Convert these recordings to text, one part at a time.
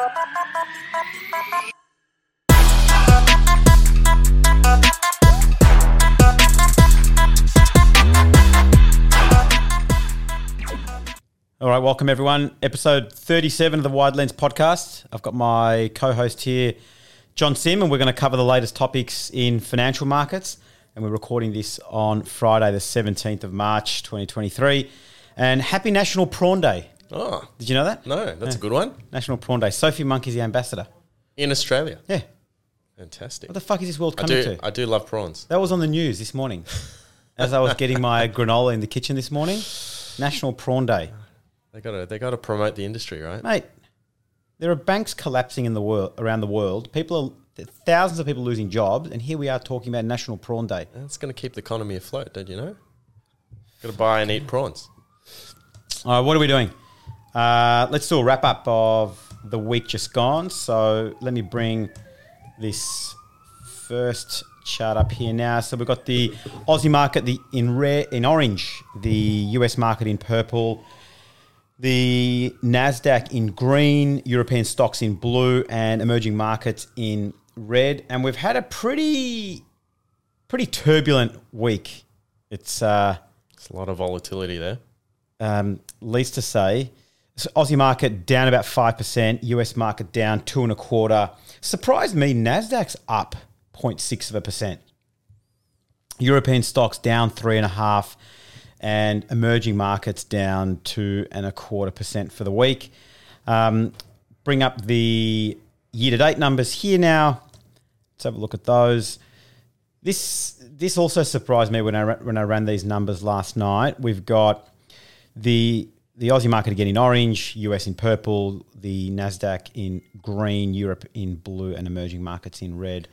All right, welcome everyone. Episode 37 of the Wide Lens podcast. I've got my co host here, John Sim, and we're going to cover the latest topics in financial markets. And we're recording this on Friday, the 17th of March, 2023. And happy National Prawn Day. Oh, Did you know that? no, that's a good one. National Prawn Day. Sophie Monk is the ambassador. In Australia. Yeah. Fantastic. What the fuck is this world I coming do, to? I do love prawns. That was on the news this morning. As I was getting my granola in the kitchen this morning, National Prawn Day. They gotta they gotta promote the industry, right? Mate, there are banks collapsing in the world around the world. People are thousands of people losing jobs, and here we are talking about National Prawn Day. That's gonna keep the economy afloat, don't you know? Gotta buy and eat prawns. All right, what are we doing? Uh, let's do a wrap up of the week just gone. So let me bring this first chart up here now. So we've got the Aussie market, the in red, in orange, the US market in purple, the Nasdaq in green, European stocks in blue, and emerging markets in red. And we've had a pretty, pretty turbulent week. It's uh, There's a lot of volatility there. um, least to say. So Aussie market down about five percent. US market down two and a quarter. Surprised me. Nasdaq's up 0.6 of a percent. European stocks down three and a half, and emerging markets down two and a quarter percent for the week. Um, bring up the year-to-date numbers here now. Let's have a look at those. This this also surprised me when I when I ran these numbers last night. We've got the the Aussie market again in orange, US in purple, the Nasdaq in green, Europe in blue, and emerging markets in red.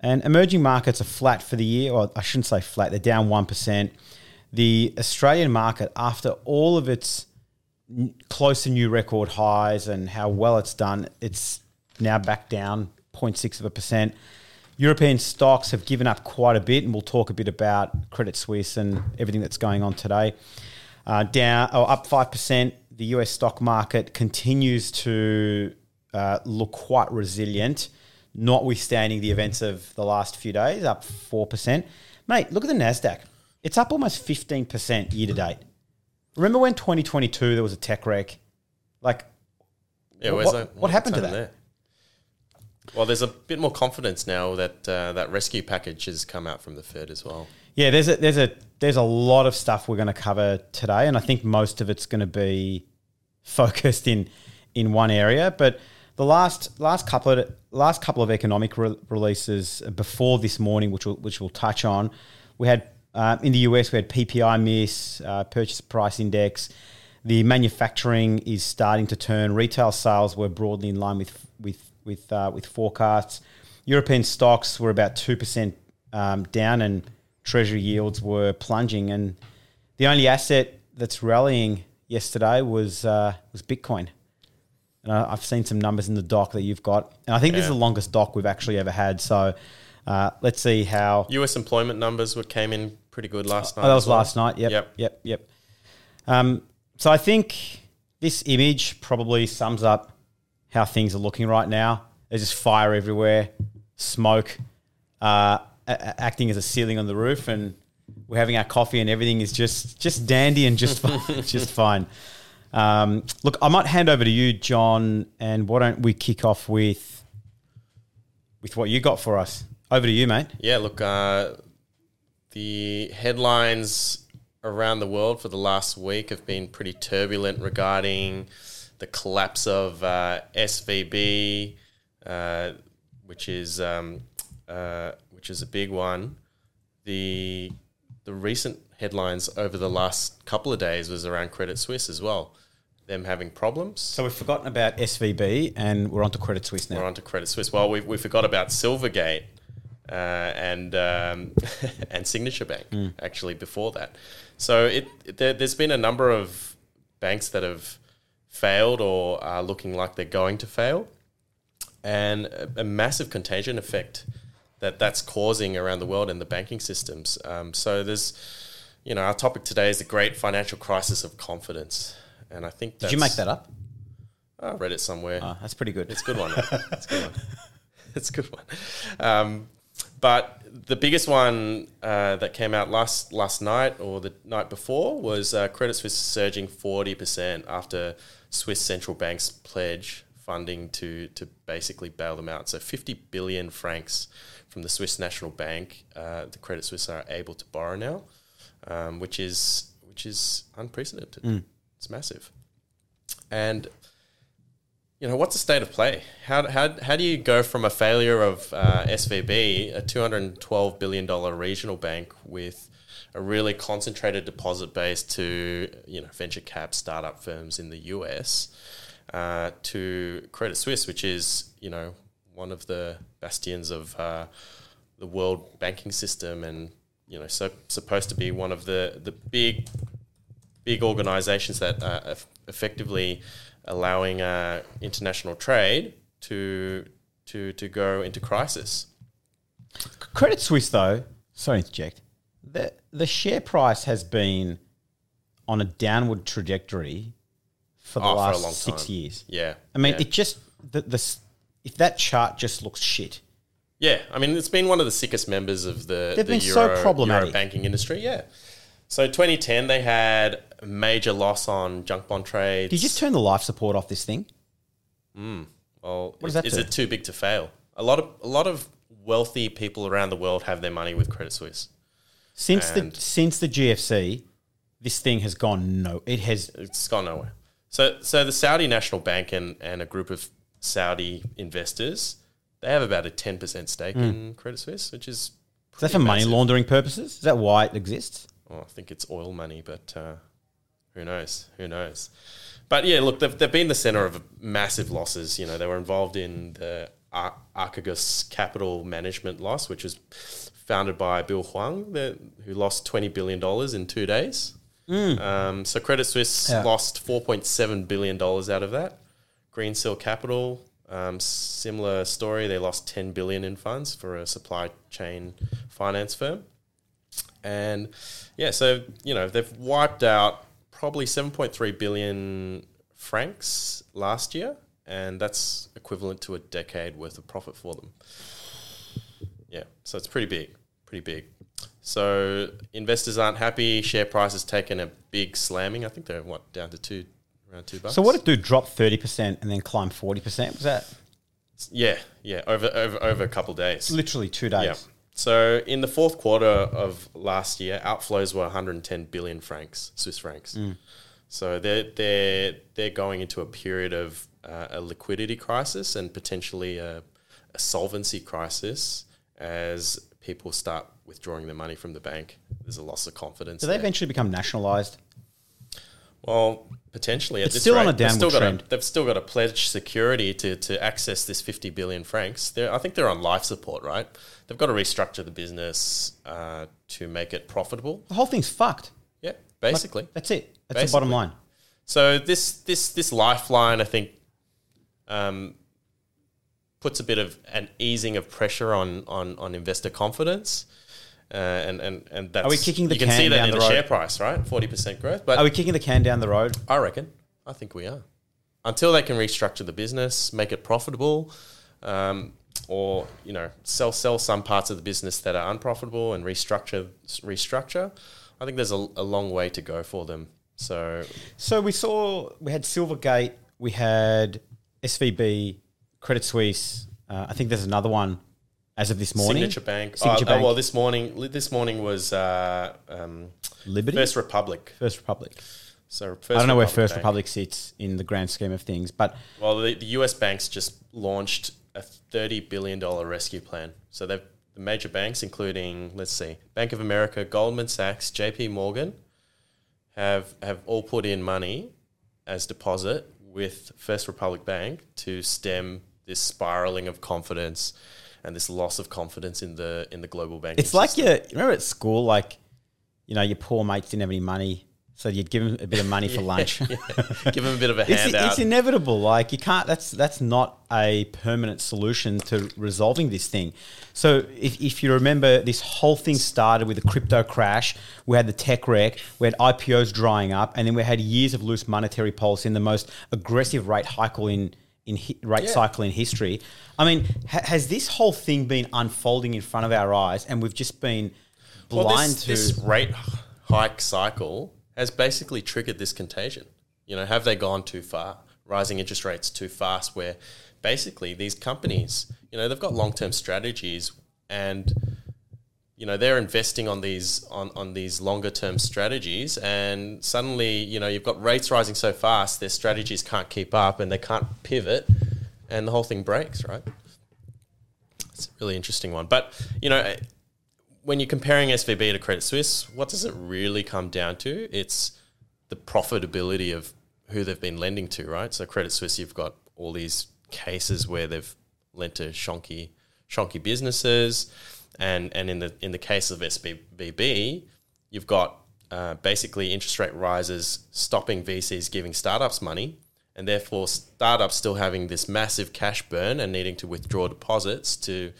And emerging markets are flat for the year, I shouldn't say flat; they're down one percent. The Australian market, after all of its close to new record highs and how well it's done, it's now back down 0.6 of a percent. European stocks have given up quite a bit, and we'll talk a bit about Credit Suisse and everything that's going on today. Uh, down or up five percent. The US stock market continues to uh, look quite resilient, notwithstanding the events of the last few days. Up four percent, mate. Look at the Nasdaq. It's up almost fifteen percent year to date. Remember when 2022 there was a tech wreck? Like, Yeah, What- that- what happened to that? Well, there's a bit more confidence now that uh, that rescue package has come out from the Fed as well. Yeah, there's a there's a there's a lot of stuff we're going to cover today, and I think most of it's going to be focused in in one area. But the last last couple of last couple of economic re- releases before this morning, which we'll, which we'll touch on, we had uh, in the US we had PPI miss, uh, purchase price index. The manufacturing is starting to turn. Retail sales were broadly in line with with with uh, with forecasts. European stocks were about two percent um, down, and treasury yields were plunging. And the only asset that's rallying yesterday was uh, was Bitcoin. And I, I've seen some numbers in the doc that you've got, and I think this is the longest doc we've actually ever had. So uh, let's see how. U.S. employment numbers were came in pretty good last night. Oh, that was well. last night. Yep. Yep. Yep. Yep. Um, so I think this image probably sums up how things are looking right now. There's just fire everywhere, smoke, uh, acting as a ceiling on the roof, and we're having our coffee, and everything is just just dandy and just fine, just fine. Um, look, I might hand over to you, John, and why don't we kick off with with what you got for us? Over to you, mate. Yeah, look, uh, the headlines around the world for the last week have been pretty turbulent regarding the collapse of uh, SVB, uh, which is um, uh, which is a big one. The the recent headlines over the last couple of days was around Credit Suisse as well, them having problems. So we've forgotten about SVB, and we're on to Credit Suisse now. We're on to Credit Suisse. Well, we, we forgot about Silvergate uh, and um, and Signature Bank actually before that. So it, it there, there's been a number of banks that have failed or are looking like they're going to fail, and a, a massive contagion effect that that's causing around the world in the banking systems. Um, so there's, you know, our topic today is the great financial crisis of confidence, and I think Did you make that up? I read it somewhere. Ah, that's pretty good. It's a good one. It's a good one. It's a good one. Um, but the biggest one uh, that came out last last night or the night before was uh, Credit Suisse surging forty percent after Swiss central bank's pledge funding to to basically bail them out. So fifty billion francs from the Swiss National Bank, uh, the Credit Suisse are able to borrow now, um, which is which is unprecedented. It's massive, and you know, what's the state of play? How, how, how do you go from a failure of uh, SVB, a $212 billion regional bank with a really concentrated deposit base to, you know, venture cap startup firms in the US, uh, to Credit Suisse, which is, you know, one of the bastions of uh, the world banking system and, you know, so supposed to be one of the, the big, big organizations that are eff- effectively allowing uh, international trade to to to go into crisis. Credit Suisse, though, sorry to interject, the, the share price has been on a downward trajectory for the Oh, last long six time. years. Yeah, I mean, yeah. it just, the, the, if that chart just looks shit, yeah. I mean, it's been one of the sickest members of the They've the been so problematic. Euro banking industry. Yeah. So 2010, they had a major loss on junk bond trades. did you just turn the life support off this thing? Hmm, well, does is, that is do? it too big to fail? A lot of a lot of wealthy people around the world have their money with Credit Suisse. Since And- the since the GFC, this thing has gone no. It has It's gone nowhere. So, so the Saudi National Bank and, and a group of Saudi investors, they have about a ten percent stake in Credit Suisse, which is is that for money laundering purposes? Is that why it exists? well, I think it's oil money, but uh, who knows? Who knows? But yeah, look, they've, they've been the center of massive losses. You know, they were involved in the Ar- Archegos Capital Management loss, which was founded by Bill Hwang, the, who lost twenty billion dollars in two days. Um, so Credit Suisse Yeah. lost four point seven billion dollars out of that. Greensill Capital, um, similar story. They lost ten billion in funds for a supply chain finance firm. And yeah, so you know they've wiped out probably 7.3 billion francs last year, and that's equivalent to a decade worth of profit for them. Yeah, so it's pretty big, pretty big. So investors aren't happy. Share price has taken a big slamming. I think they're what down to two, around two bucks. So what it do? Drop thirty percent and then climb forty percent? Was that Yeah, yeah, over over over a couple days. literally two days? Yeah. So in the fourth quarter of last year, outflows were 110 billion francs, Swiss francs. So they're they're they're going into a period of uh, a liquidity crisis and potentially a, a solvency crisis as people start withdrawing their money from the bank. There's a loss of confidence. Do they there. eventually become nationalized? Well, potentially at It's this still on rate, a they've still downward got trend. A, they've still got to pledge security to, to access this 50 billion francs. They're, I think they're on life support, right? They've got to restructure the business uh, to make it profitable. The whole thing's fucked. Yeah, basically. That's it. That's the bottom line. So this this this lifeline, I think, um, puts a bit of an easing of pressure on on, on investor confidence. Uh, and, and and that's we kicking the you can can see that down in the the, share price, right? Forty percent growth, but Are we kicking the can down the road? I reckon. I think we are. Until they can restructure the business, make it profitable, um, or you know, sell sell some parts of the business that are unprofitable and restructure restructure. I think there's a, a long way to go for them. So So we saw we had Silvergate, we had SVB, Credit Suisse. Uh, I think there's another one as of this morning. Signature Bank. Signature oh, oh, Bank. well, this morning li- this morning was uh, um, Liberty, First Republic. First, Republic. Republic. So First I don't know where First Bank. Republic sits in the grand scheme of things, but Well, the, the US banks just launched a thirty billion dollar rescue plan. So they've the major banks, including let's see, Bank of America, Goldman Sachs, J.P. Morgan, have have all put in money as deposit with First Republic Bank to stem this spiraling of confidence and this loss of confidence in the in the global banking. it's like system. you remember at school, like you know, your poor mates didn't have any money, So you'd give them a bit of money for lunch. Give them a bit of a It's, handout. it's inevitable. Like you can't. That's that's not a permanent solution to resolving this thing. So if, if you remember, this whole thing started with a crypto crash. We had the tech wreck. We had IPOs drying up, and then we had years of loose monetary policy and the most aggressive rate hike in in hi- rate Yeah. cycle in history. I mean, ha- has this whole thing been unfolding in front of our eyes, and we've just been blind well, this, to? this rate hike cycle has basically triggered this contagion. You know, have they gone too far? Rising interest rates too fast, where basically these companies, you know, they've got long term strategies and you know they're investing on these on, on these longer term strategies and suddenly you know you've got rates rising so fast their strategies can't keep up and they can't pivot and the whole thing breaks right it's a really interesting one but you know when you're comparing SVB to Credit Suisse, what does it really come down to? It's the profitability of who they've been lending to, right? So Credit Suisse, you've got all these cases where they've lent to shonky, shonky businesses, and and in the in the case of SVB, you've got uh, basically interest rate rises stopping VCs giving startups money, and therefore startups still having this massive cash burn and needing to withdraw deposits to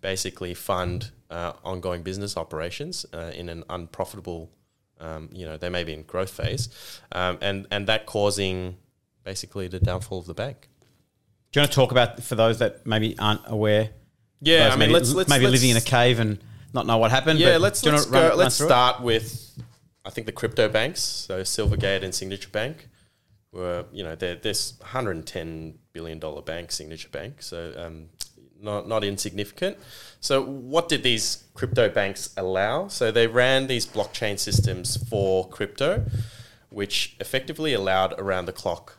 basically fund uh, ongoing business operations uh, in an unprofitable, um, you know, they may be in growth phase, um, and and that causing basically the downfall of the bank. Do you want to talk about for those that maybe aren't aware? Yeah, I mean, maybe, let's, let's maybe let's, living in a cave and not know what happened. Yeah, let's let's, go, run let's it? start with I think the crypto banks, so Silvergate and Signature Bank were you know they're this 110 billion dollar bank, Signature Bank, so um, not not insignificant. So what did these crypto banks allow? So they ran these blockchain systems for crypto, which effectively allowed around the clock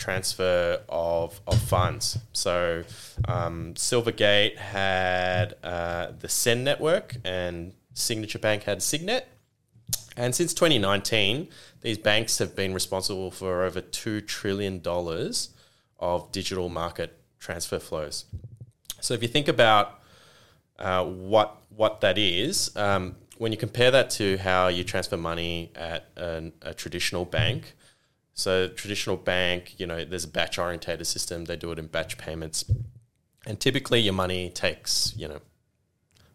transfer of, of funds. So um, Silvergate had uh, the Send network and Signature Bank had Signet. And since 2019, these banks have been responsible for over $2 trillion of digital market transfer flows. So if you think about uh, what what that is, um, when you compare that to how you transfer money at an, a traditional bank, so traditional bank, you know, there's a batch orientated system. They do it in batch payments, and typically your money takes, you know,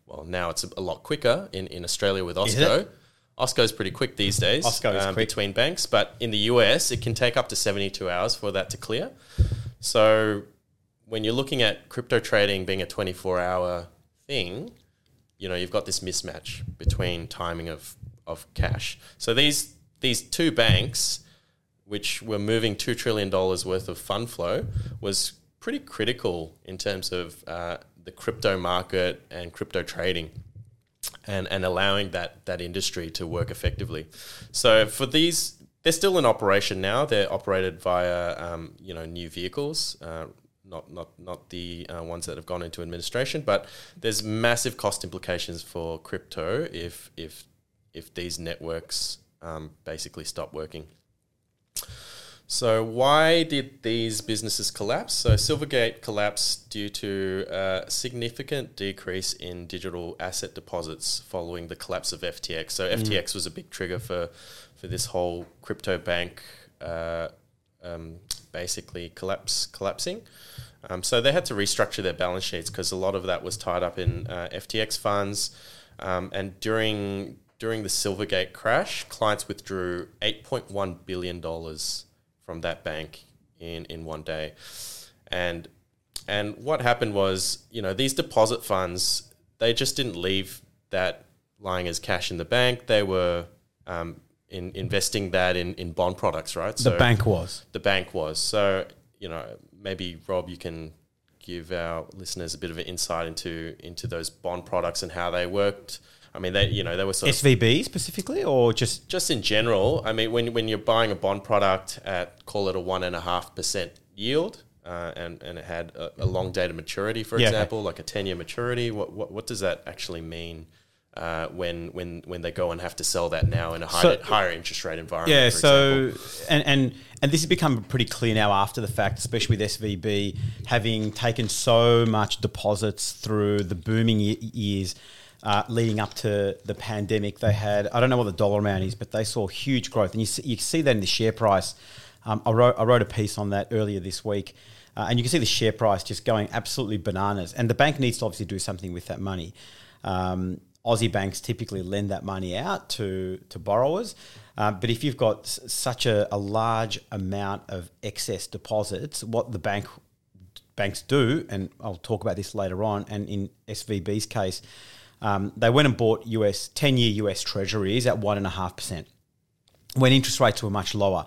well now it's a lot quicker in, in Australia with Osko. Osko's pretty quick these days Osko is um, quick. between banks, but in the US it can take up to 72 hours for that to clear. So when you're looking at crypto trading being a 24 hour thing, you know, you've got this mismatch between timing of, of cash. So these these two banks, which were moving $2 trillion worth of fund flow, was pretty critical in terms of uh, the crypto market and crypto trading and, and allowing that, that industry to work effectively. So for these, they're still in operation now. They're operated via, um, you know, new vehicles, uh, not not not the uh, ones that have gone into administration. But there's massive cost implications for crypto if if if these networks um, basically stop working. So why did these businesses collapse? So Silvergate collapsed due to a significant decrease in digital asset deposits following the collapse of FTX. So FTX was a big trigger for for this whole crypto bank uh, um, basically collapse collapsing. Um, so they had to restructure their balance sheets because a lot of that was tied up in uh, FTX funds. Um, and during during the Silvergate crash, clients withdrew eight point one billion dollars from that bank in in one day, and and what happened was, you know, these deposit funds they just didn't leave that lying as cash in the bank. They were um, in investing that in, in bond products, right? The bank was. the bank was. So, you know, maybe Rob, you can give our listeners a bit of an insight into into those bond products and how they worked. I mean, they you know they were sort of SVB specifically, or just just in general. I mean, when when you're buying a bond product at call it a one and a half percent yield. Uh, and, and it had a, a long dated maturity, for Yeah, okay. example, like a 10 year maturity. What, what, what does that actually mean uh, when, when, when they go and have to sell that now in a high, So- higher interest rate environment? yeah. for So example? and and and this has become pretty clear now after the fact, especially with SVB having taken so much deposits through the booming years. Uh, leading up to the pandemic. They had, I don't know what the dollar amount is, but they saw huge growth. And you see, you see that in the share price. Um, I, wrote, I wrote a piece on that earlier this week. Uh, and you can see the share price just going absolutely bananas. And the bank needs to obviously do something with that money. Um, Aussie banks typically lend that money out to, to borrowers. Uh, but if you've got s- such a, a large amount of excess deposits, what the bank banks do, and I'll talk about this later on, and in SVB's case, um, they went and bought US 10 year US treasuries at 1.5% when interest rates were much lower.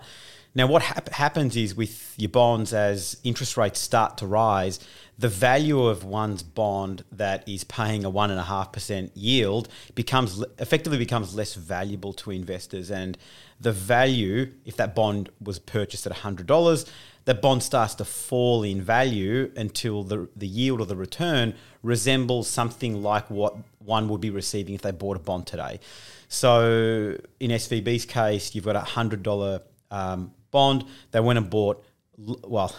Now, what hap- happens is with your bonds, as interest rates start to rise, the value of one's bond that is paying a one and a half percent yield becomes effectively becomes less valuable to investors, and the value, if that bond was purchased at hundred dollars, the bond starts to fall in value until the the yield or the return resembles something like what one would be receiving if they bought a bond today. So in SVB's case, you've got a hundred dollar um, bond. They went and bought. Well,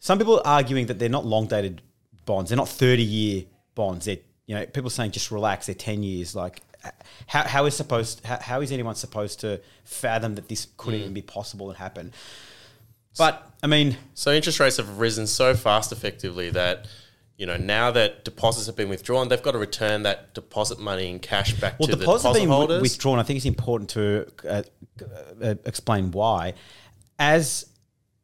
some people are arguing that they're not long dated bonds. They're not thirty year bonds. They're you know people saying just relax. They're ten years. Like how, how is supposed how, how is anyone supposed to fathom that this could even be possible and happen? But I mean, So interest rates have risen so fast, effectively that you know now that deposits have been withdrawn, they've got to return that deposit money in cash back well, to the deposits deposit being holders. withdrawn. I think it's important to uh, uh, explain why. As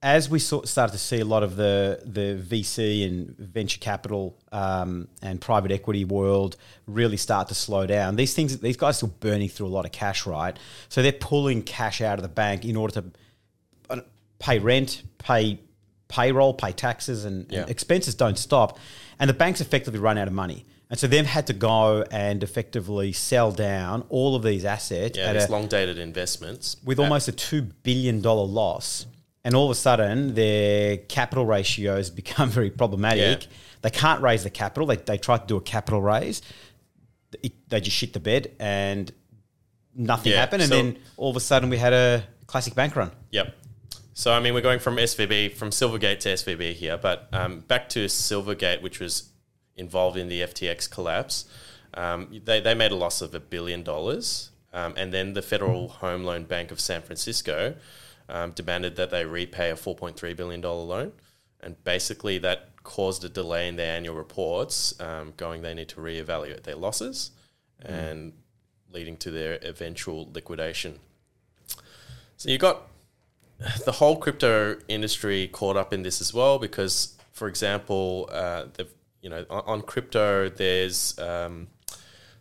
as we saw, started to see a lot of the the VC and venture capital um, and private equity world really start to slow down. These things, these guys are still burning through a lot of cash, right? So they're pulling cash out of the bank in order to pay rent, pay payroll, pay taxes, and, and expenses don't stop. And the banks effectively run out of money. And so they've had to go and effectively sell down all of these assets yeah, these long dated investments with almost a two billion dollar loss, and all of a sudden their capital ratios become very problematic. Yeah. They can't raise the capital. They they tried to do a capital raise, it, they just shit the bed, and nothing Yeah, happened. And so- then all of a sudden we had a classic bank run. Yep. So I mean, we're going from SVB from Silvergate to SVB here, but um, back to Silvergate, which was involved in the FTX collapse. Um, they they made a loss of a billion dollars, um, and then the Federal Home Loan Bank of San Francisco um, demanded that they repay a four point three billion dollar loan, and basically that caused a delay in their annual reports, um, going they need to reevaluate their losses, and leading to their eventual liquidation. So you got the whole crypto industry caught up in this as well because, for example, uh, you know on, on crypto there's um,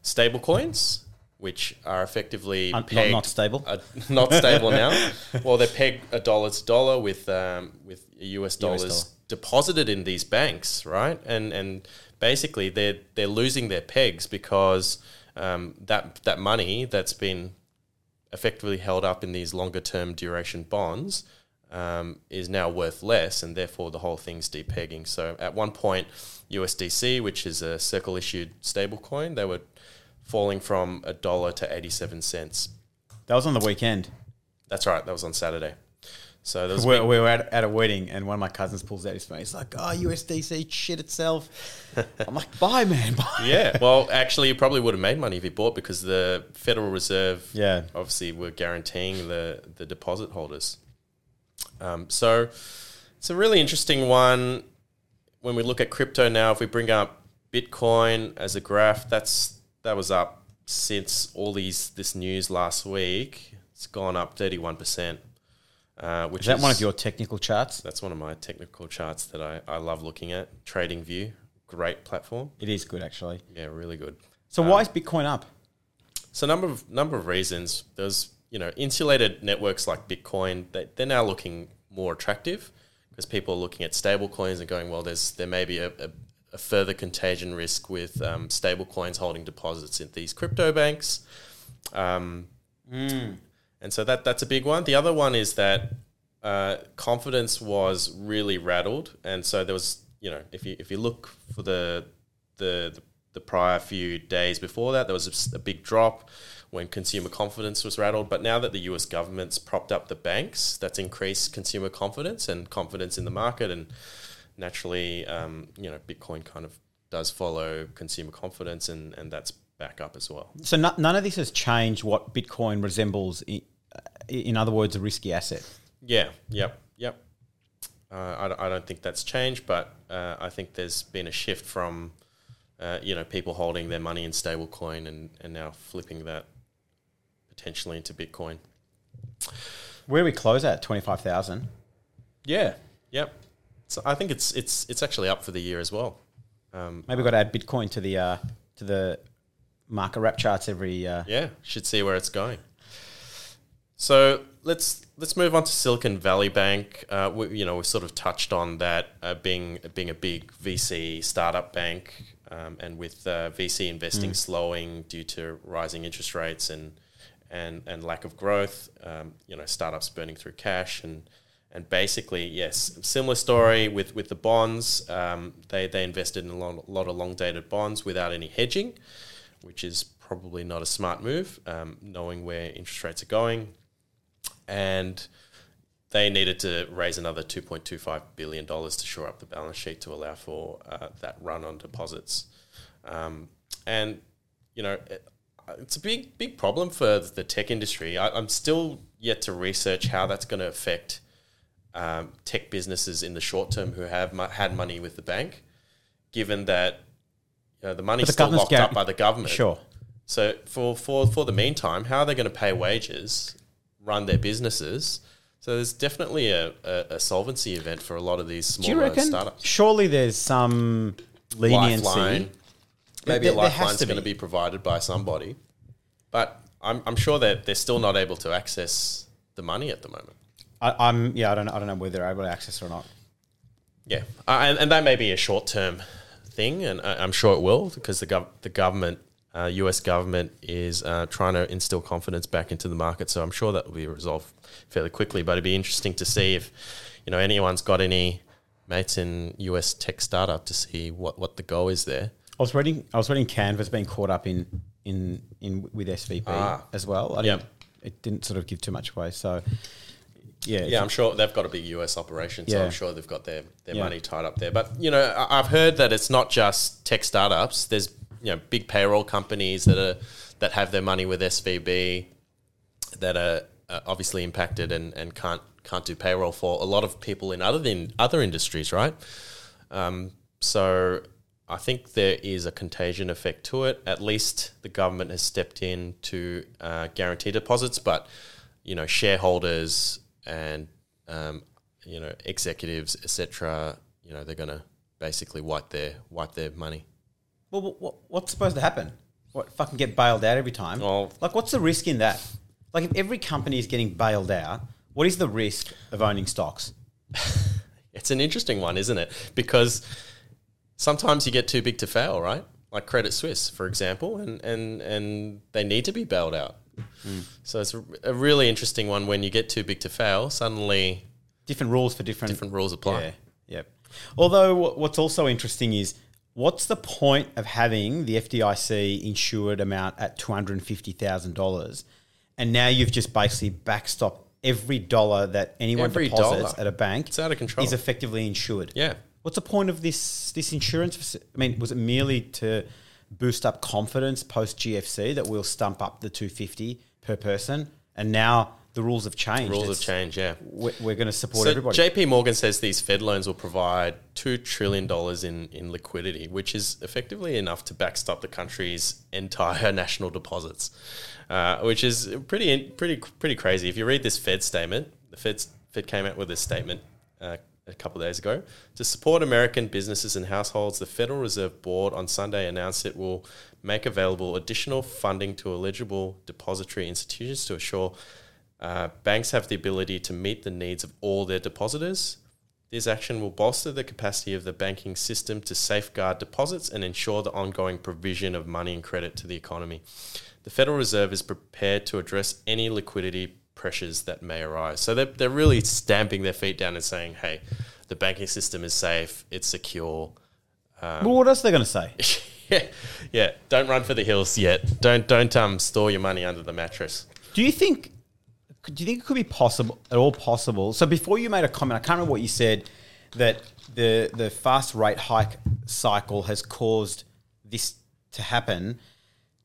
stable coins which are effectively Un- not- pegged, not stable? uh, not stable now. Well, they peg a dollar to dollar with um, with US dollars dollar. deposited in these banks, right? And and basically they're they're losing their pegs because um, that that money that's been effectively held up in these longer term duration bonds um, is now worth less, and therefore the whole thing's depegging. So at one point, USDC, which is a circle issued stablecoin, they were falling from a dollar to eighty seven cents. That was on the weekend. That's right. That was on Saturday. So there was We we were at, at a wedding, and one of my cousins pulls out his phone. He's like, "Oh, USDC shit itself." I'm like, "Buy, man, buy." yeah. Well, actually, you probably would have made money if you bought because the Federal Reserve, Yeah. obviously were guaranteeing the the deposit holders. Um, so it's a really interesting one. When we look at crypto now, if we bring up Bitcoin as a graph, that's that was up since all these this news last week. It's gone up thirty one percent. Uh, which Is that one of your technical charts? That's one of my technical charts that I, I love looking at. Trading View, great platform. It is good, actually. Yeah, really good. So why is Bitcoin up? So number of number of reasons. There's you know insulated networks like Bitcoin. They, they're now looking more attractive because people are looking at stable coins and going, well, there's there may be a, a, a further contagion risk with um, stable coins holding deposits in these crypto banks. Um, And so that that's a big one. The other one is that uh, confidence was really rattled, and so there was you know if you if you look for the the the, the prior few days before that, there was a big drop when consumer confidence was rattled. But now that the U.S. government's propped up the banks, that's increased consumer confidence and confidence in the market, and naturally, um, you know, Bitcoin kind of does follow consumer confidence, and and that's back up as well. So no, none of this has changed what Bitcoin resembles. In, in other words, a risky asset. Yeah. Yep. Yep. Uh, I, don't- I don't think that's changed, but uh, I think there's been a shift from, uh, you know, people holding their money in stablecoin and, and now flipping that potentially into Bitcoin. Where do we close at? Twenty five thousand. Yeah. Yep. So I think it's it's it's actually up for the year as well. Um, Maybe we've got to add Bitcoin to the uh, to the market wrap charts every. Uh, yeah, should see where it's going. So let's let's move on to Silicon Valley Bank. Uh, we, you know, we've sort of touched on that uh, being being a big VC startup bank, um, and with uh, VC investing slowing due to rising interest rates and and and lack of growth. Um, you know, startups burning through cash and. And basically, yes, similar story with, with the bonds. Um, they, they invested in a lot, lot of long dated bonds without any hedging, which is probably not a smart move, um, knowing where interest rates are going. And they needed to raise another $2.25 billion to shore up the balance sheet to allow for uh, that run on deposits. Um, and, you know, it, it's a big, big problem for the tech industry. I, I'm still yet to research how that's going to affect um, tech businesses in the short term who have had money with the bank, given that you know, the money's the still locked up by the government. Sure. So for, for, for the meantime, how are they going to pay wages, run their businesses? So there's definitely a, a, a solvency event for a lot of these smaller startups. Surely there's some leniency. Lifeline. Maybe There- a lifeline's going to be provided by somebody. But I'm, I'm sure that they're still not able to access the money at the moment. I, I'm yeah. I don't. I don't know whether they're able to access it or not. Yeah, uh, and, and that may be a short term thing, and I, I'm sure it will because the gov- the government, uh, U.S. government, is uh, trying to instill confidence back into the market. So I'm sure that will be resolved fairly quickly. But it'd be interesting to see if you know anyone's got any mates in U.S. tech startup to see what, what the goal is there. I was reading. I was reading Canva's being caught up in in in with SVB Ah. as well. I Yep. didn't, It didn't sort of give too much away. So yeah, Yeah, I'm sure they've got a big US operation, so Yeah. I'm sure they've got their, their Yeah. money tied up there. But you know, I've heard that it's not just tech startups. There's you know big payroll companies that are that have their money with SVB that are uh, obviously impacted and, and can't can't do payroll for a lot of people in other than other industries, right? Um, so I think there is a contagion effect to it. At least the government has stepped in to uh, guarantee deposits, but you know shareholders and um, you know executives, etc. You know they're going to basically wipe their wipe their money. Well, what, what, what's supposed to happen? What fucking get bailed out every time? Like, what's the risk in that? Like, if every company is getting bailed out, what is the risk of owning stocks? It's an interesting one, isn't it? Because sometimes you get too big to fail, right? Like Credit Suisse, for example, and and and they need to be bailed out. So it's a, a really interesting one when you get too big to fail. Suddenly, Different rules for different different rules apply. Yeah, yep. Although what's also interesting is what's the point of having the FDIC insured amount at two hundred and fifty thousand dollars, and now you've just basically backstopped every dollar that anyone Every deposits dollar. at a bank. It's out of control. Is effectively insured. Yeah. What's the point of this this insurance? I mean, was it merely to boost up confidence post GFC that we'll stump up the two fifty per person, and now the rules have changed. Rules have changed. Yeah. We're, we're going to support So everybody. JP Morgan says these Fed loans will provide two trillion dollars in, in liquidity, which is effectively enough to backstop the country's entire national deposits, uh, which is pretty pretty pretty crazy. If you read this Fed statement, the Fed Fed came out with this statement uh, a couple days ago to support American businesses and households. The Federal Reserve Board on Sunday announced it will make available additional funding to eligible depository institutions to assure uh, banks have the ability to meet the needs of all their depositors. This action will bolster the capacity of the banking system to safeguard deposits and ensure the ongoing provision of money and credit to the economy. The Federal Reserve is prepared to address any liquidity pressures that may arise. So they're, they're really stamping their feet down and saying, hey, the banking system is safe, it's secure. well, what else are they going to say? yeah, yeah. Don't run for the hills yet. Don't don't um store your money under the mattress. Do you think? Do you think it could be possible at all possible? So before you made a comment, I can't remember what you said that the the fast rate hike cycle has caused this to happen.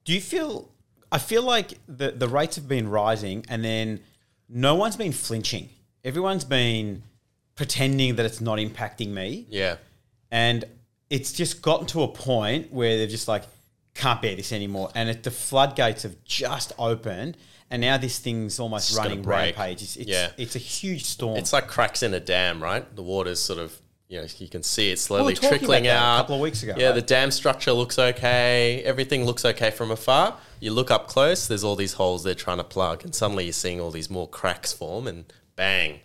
Do you feel? I feel like the the rates have been rising, and then no one's been flinching. Everyone's been pretending that it's not impacting me, Yeah. and it's just gotten to a point where they're just like, can't bear this anymore, and it, the floodgates have just opened, and now this thing's almost running rampage. It's, it's, Yeah. it's a huge storm. It's like cracks in a dam, right? The water's sort of, you know, you can see it slowly trickling that a couple of weeks ago, Yeah, right? the dam structure looks okay. Everything looks okay from afar. You look up close, there's all these holes they're trying to plug, and suddenly you're seeing all these more cracks form, and bang,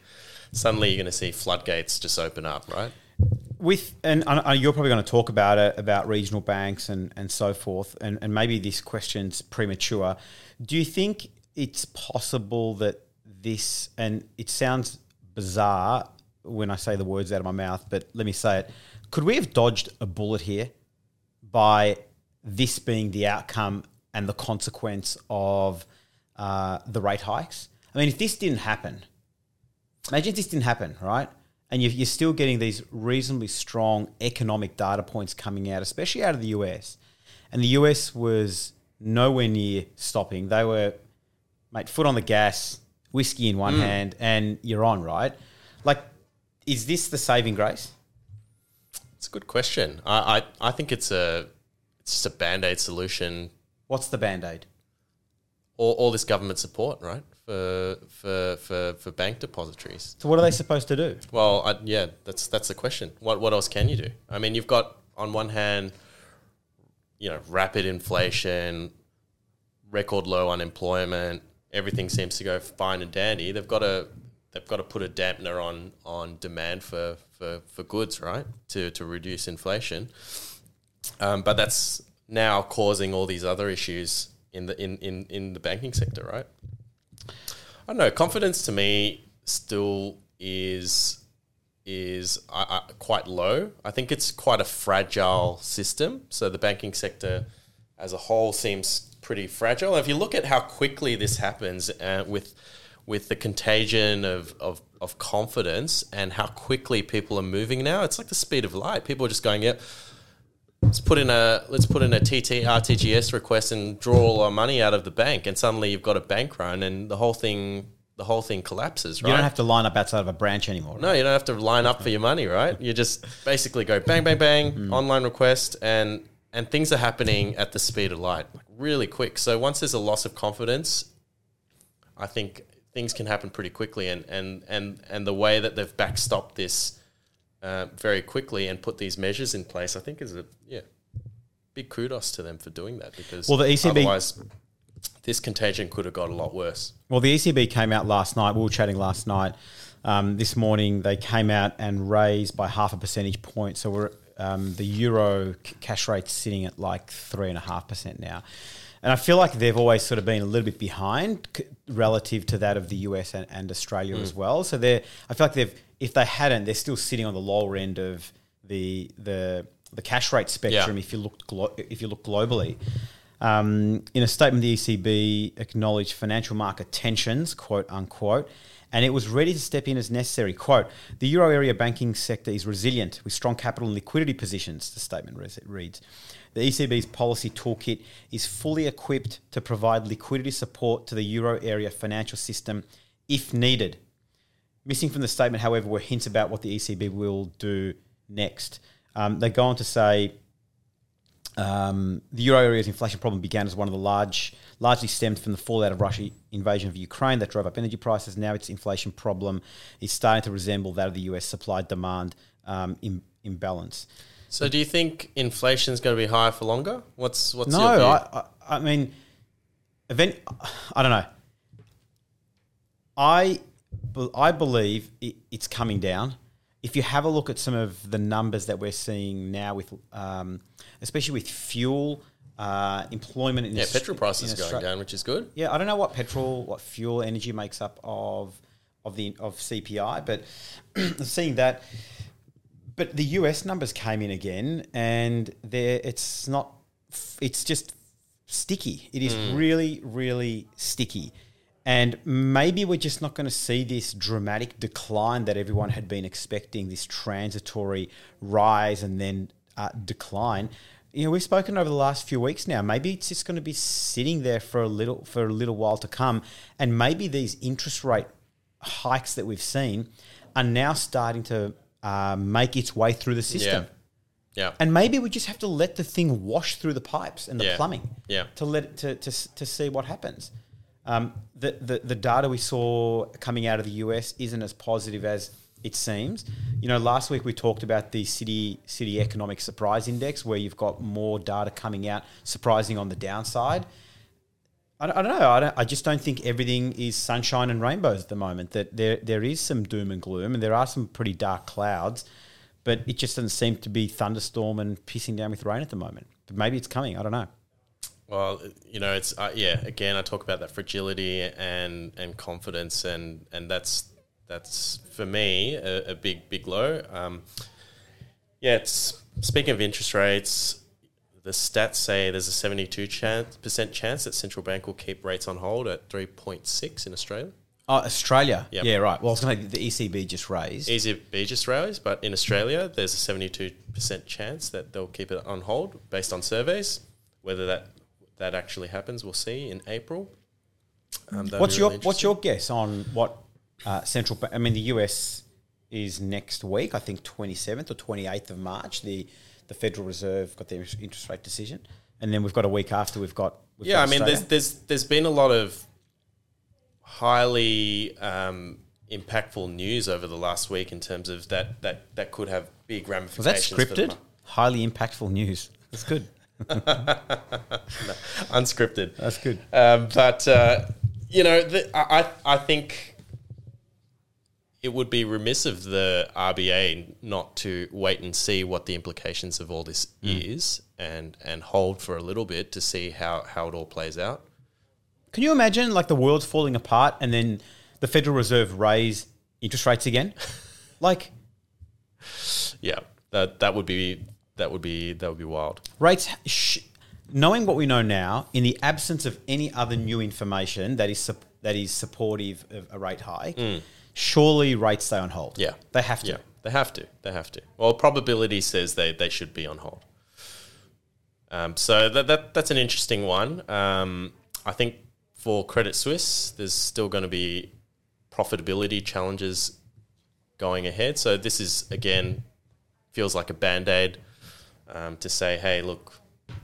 suddenly you're going to see floodgates just open up, right? with and you're probably going to talk about it about regional banks and and so forth and and maybe this question's premature do you think it's possible that this and it sounds bizarre when I say the words out of my mouth but let me say it could we have dodged a bullet here by this being the outcome and the consequence of uh, the rate hikes I mean if this didn't happen Imagine if this didn't happen, right? And you're, you're still getting these reasonably strong economic data points coming out, especially out of the US. And the US was nowhere near stopping. They were, mate, foot on the gas, whiskey in one hand, and you're on, right? Like, is this the saving grace? It's a good question. I, I, I think it's a it's just a band aid solution. What's the band aid? All, all this government support, right, for for for, for bank depositories. So, what are they supposed to do? Well, I, yeah, that's that's the question. What what else can you do? I mean, you've got on one hand, you know, rapid inflation, record low unemployment. Everything seems to go fine and dandy. They've got to they've got to put a dampener on on demand for for, for goods, right, to to reduce inflation. Um, but that's now causing all these other issues in the in, in, in the banking sector, right? I don't know. Confidence to me still is is uh, uh, quite low. I think it's quite a fragile system. So the banking sector as a whole seems pretty fragile. If you look at how quickly this happens uh, with with the contagion of, of, of confidence and how quickly people are moving now, it's like the speed of light. People are just going, yeah, let's put in a let's put in a TT RTGS request and draw all our money out of the bank, and suddenly you've got a bank run, and the whole thing the whole thing collapses. Right? You don't have to line up outside of a branch anymore. right? no, you don't have to line up for your money, right? You just basically go bang, bang, bang, mm-hmm. online request, and and things are happening at the speed of light, like really quick. So once there's a loss of confidence, I think things can happen pretty quickly, and and and and the way that they've backstopped this uh, very quickly and put these measures in place, I think is a yeah, big kudos to them for doing that because Well, the ECB otherwise this contagion could have got a lot worse. Well, the ECB came out last night. We were chatting last night. Um, this morning, they came out and raised by half a percentage point. So we're um, the euro c- cash rate's sitting at like three and a half percent now. And I feel like they've always sort of been a little bit behind c- relative to that of the US and, and Australia as well. So they're, I feel like they've, if they hadn't, they're still sitting on the lower end of the the the cash rate spectrum. Yeah. If you look glo- if you look globally, um, in a statement, the ECB acknowledged financial market tensions, quote unquote, and it was ready to step in as necessary. Quote, the euro area banking sector is resilient with strong capital and liquidity positions, the statement reads. The ECB's policy toolkit is fully equipped to provide liquidity support to the euro area financial system if needed. Missing from the statement, however, were hints about what the ECB will do next. Um, they go on to say um, the euro area's inflation problem began as one of the large, largely stemmed from the fallout of Russia's invasion of Ukraine that drove up energy prices. Now its inflation problem is starting to resemble that of the US supply demand um, im- imbalance. So, do you think inflation is going to be higher for longer? What's what's no? I, I, I mean, event. I don't know. I, I believe it, it's coming down. If you have a look at some of the numbers that we're seeing now, with um, especially with fuel, uh, employment in yeah, petrol prices in going down, which is good. Yeah, I don't know what petrol, what fuel energy makes up of of the of CPI, but seeing that, but the US numbers came in again, and there it's not, it's just sticky. It is really, really sticky. And maybe we're just not going to see this dramatic decline that everyone had been expecting, this transitory rise and then uh, decline. you know, we've spoken over the last few weeks now. Maybe it's just going to be sitting there for a little for a little while to come, and maybe these interest rate hikes that we've seen are now starting to uh, make its way through the system. Yeah. And maybe we just have to let the thing wash through the pipes and the Yeah. plumbing. Yeah. To let it to, to, to see what happens. Um, the, the the data we saw coming out of the US isn't as positive as it seems. You know, last week we talked about the Citi Citi economic surprise index, where you've got more data coming out surprising on the downside. I don't, know. I, don't, I just don't think everything is sunshine and rainbows at the moment. That there there is some doom and gloom, and there are some pretty dark clouds, but it just doesn't seem to be thunderstorm and pissing down with rain at the moment. But maybe it's coming. I don't know. Well, you know, it's uh, yeah. Again, I talk about that fragility and and confidence, and and that's that's for me a, a big big low. Um, yeah, it's speaking of interest rates. The stats say there's a 72 chance, percent chance that central bank will keep rates on hold at 3.6 in Australia. Oh, Australia. Yep. Yeah, right. Well, I was going to the ECB just raised. Be just raised, but in Australia, there's a 72% chance that they'll keep it on hold based on surveys. Whether that that actually happens, we'll see in April. Um, What's be your What's your guess on what uh, central bank? I mean, the US is next week. I think twenty seventh or twenty eighth of March. The the Federal Reserve got their interest rate decision, and then we've got a week after. We've got we've Yeah, got I mean, there's there's there's been a lot of highly um, impactful news over the last week in terms of that that that could have big ramifications. was ramifications. that scripted? Highly impactful news. That's good. Unscripted. That's good. Um, but uh, you know, the, I I I think it would be remiss of the RBA not to wait and see what the implications of all this hmm. is, and and hold for a little bit to see how how it all plays out. Can you imagine like the world's falling apart and then the Federal Reserve raise interest rates again? like Yeah, that that would be that would be that would be wild. rates, sh- knowing what we know now, in the absence of any other new information that is sup- that is supportive of a rate hike, hmm. Surely rates stay on hold. Yeah. they have to. Yeah, they have to. They have to. Well, probability says they, they should be on hold. Um, so that, that that's an interesting one. Um, I think for Credit Suisse, there's still going to be profitability challenges going ahead. So this is again feels like a band aid um, to say, hey, look,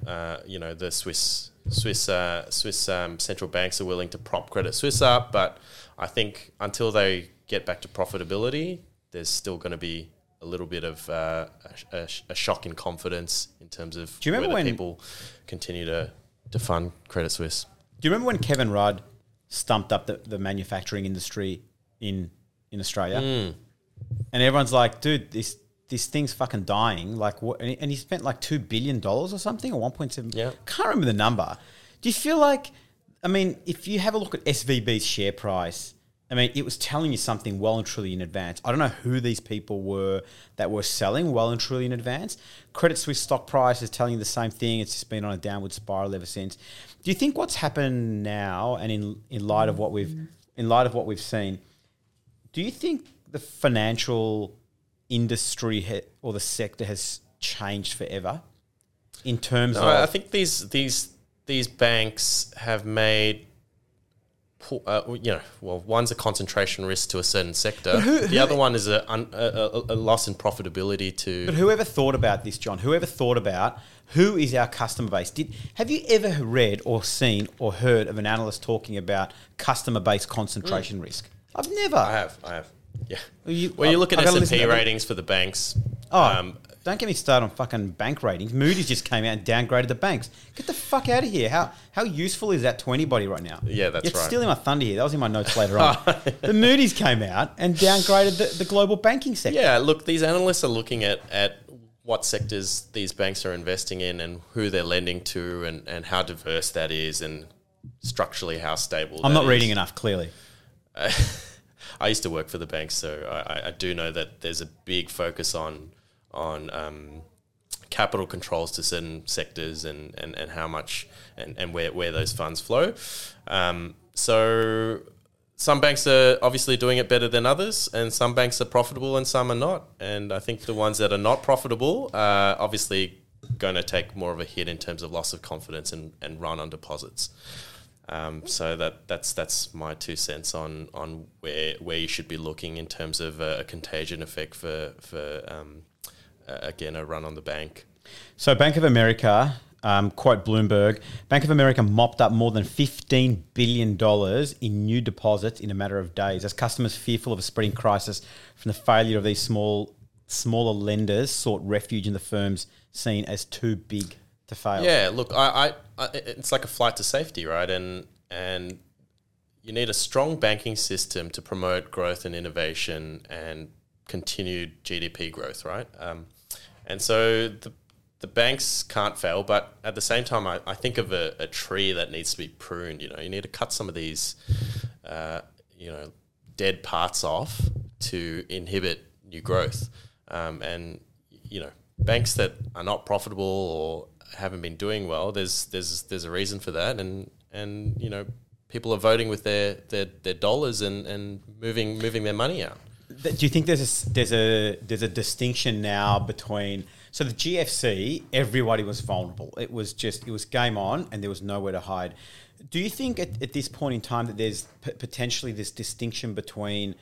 uh, you know, the Swiss Swiss uh, Swiss um, central banks are willing to prop Credit Suisse up, but I think until they get back to profitability, there's still going to be a little bit of uh, a, a, a shock in confidence in terms of Do you remember when- people continue to to fund Credit Suisse. Do you remember when Kevin Rudd stumped up the, the manufacturing industry in in Australia? Hmm. And everyone's like, dude, this this thing's fucking dying. Like, what? And he, and he spent like two billion dollars or something, or one point seven. Yeah. can't remember the number. Do you feel like? I mean, if you have a look at SVB's share price, I mean, it was telling you something well and truly in advance. I don't know who these people were that were selling well and truly in advance. Credit Suisse stock price is telling you the same thing. It's just been on a downward spiral ever since. Do you think what's happened now, and in in light of what we've mm-hmm. in light of what we've seen, do you think the financial industry ha- or the sector has changed forever in terms No, of? I think these these these banks have made. Uh, you know, well, one's a concentration risk to a certain sector. the other one is a, un, a, a, a loss in profitability to. But whoever thought about this, John? Whoever thought about who is our customer base? Did have you ever read or seen or heard of an analyst talking about customer base concentration risk? I've never. I have, I have, yeah. Well, you- when you look at S and P ratings for the banks, Oh, um, don't get me started on fucking bank ratings. Moody's just came out and downgraded the banks. Get the fuck out of here. How how useful is that to anybody right now? Yeah, that's You're right. stealing my thunder here. That was in my notes later on. the Moody's came out and downgraded the, the global banking sector. yeah. Look, these analysts are looking at at what sectors these banks are investing in and who they're lending to and, and how diverse that is and structurally how stable. I'm not reading enough, clearly. I used to work for the banks, so I- I do know that there's a big focus on on um, capital controls to certain sectors and, and, and how much and, and where, where those funds flow. Um, so some banks are obviously doing it better than others, and some banks are profitable and some are not. And I think the ones that are not profitable are obviously going to take more of a hit in terms of loss of confidence and, and run on deposits. Um, so that that's that's my two cents on on where where you should be looking in terms of a, contagion effect for for um, again a run on the bank. So Bank of America, um, quote Bloomberg, Bank of America mopped up more than $15 billion in new deposits in a matter of days as customers fearful of a spreading crisis from the failure of these small smaller lenders sought refuge in the firms seen as too big to fail. Yeah, look, I, I, I it's like a flight to safety, right? And and you need a strong banking system to promote growth and innovation and continued GDP growth, right? Um, and so the the banks can't fail, but at the same time, I, I think of a, a, tree that needs to be pruned. You know, you need to cut some of these, uh, you know, dead parts off to inhibit new growth. Um, and you know, banks that are not profitable or haven't been doing well, there's there's there's a reason for that, and and you know, people are voting with their their, their dollars and, and moving moving their money out. Do you think there's a, there's a there's a distinction now between so the GFC everybody was vulnerable. It was just it was game on and there was nowhere to hide. Do you think at, at this point in time that there's p- potentially this distinction between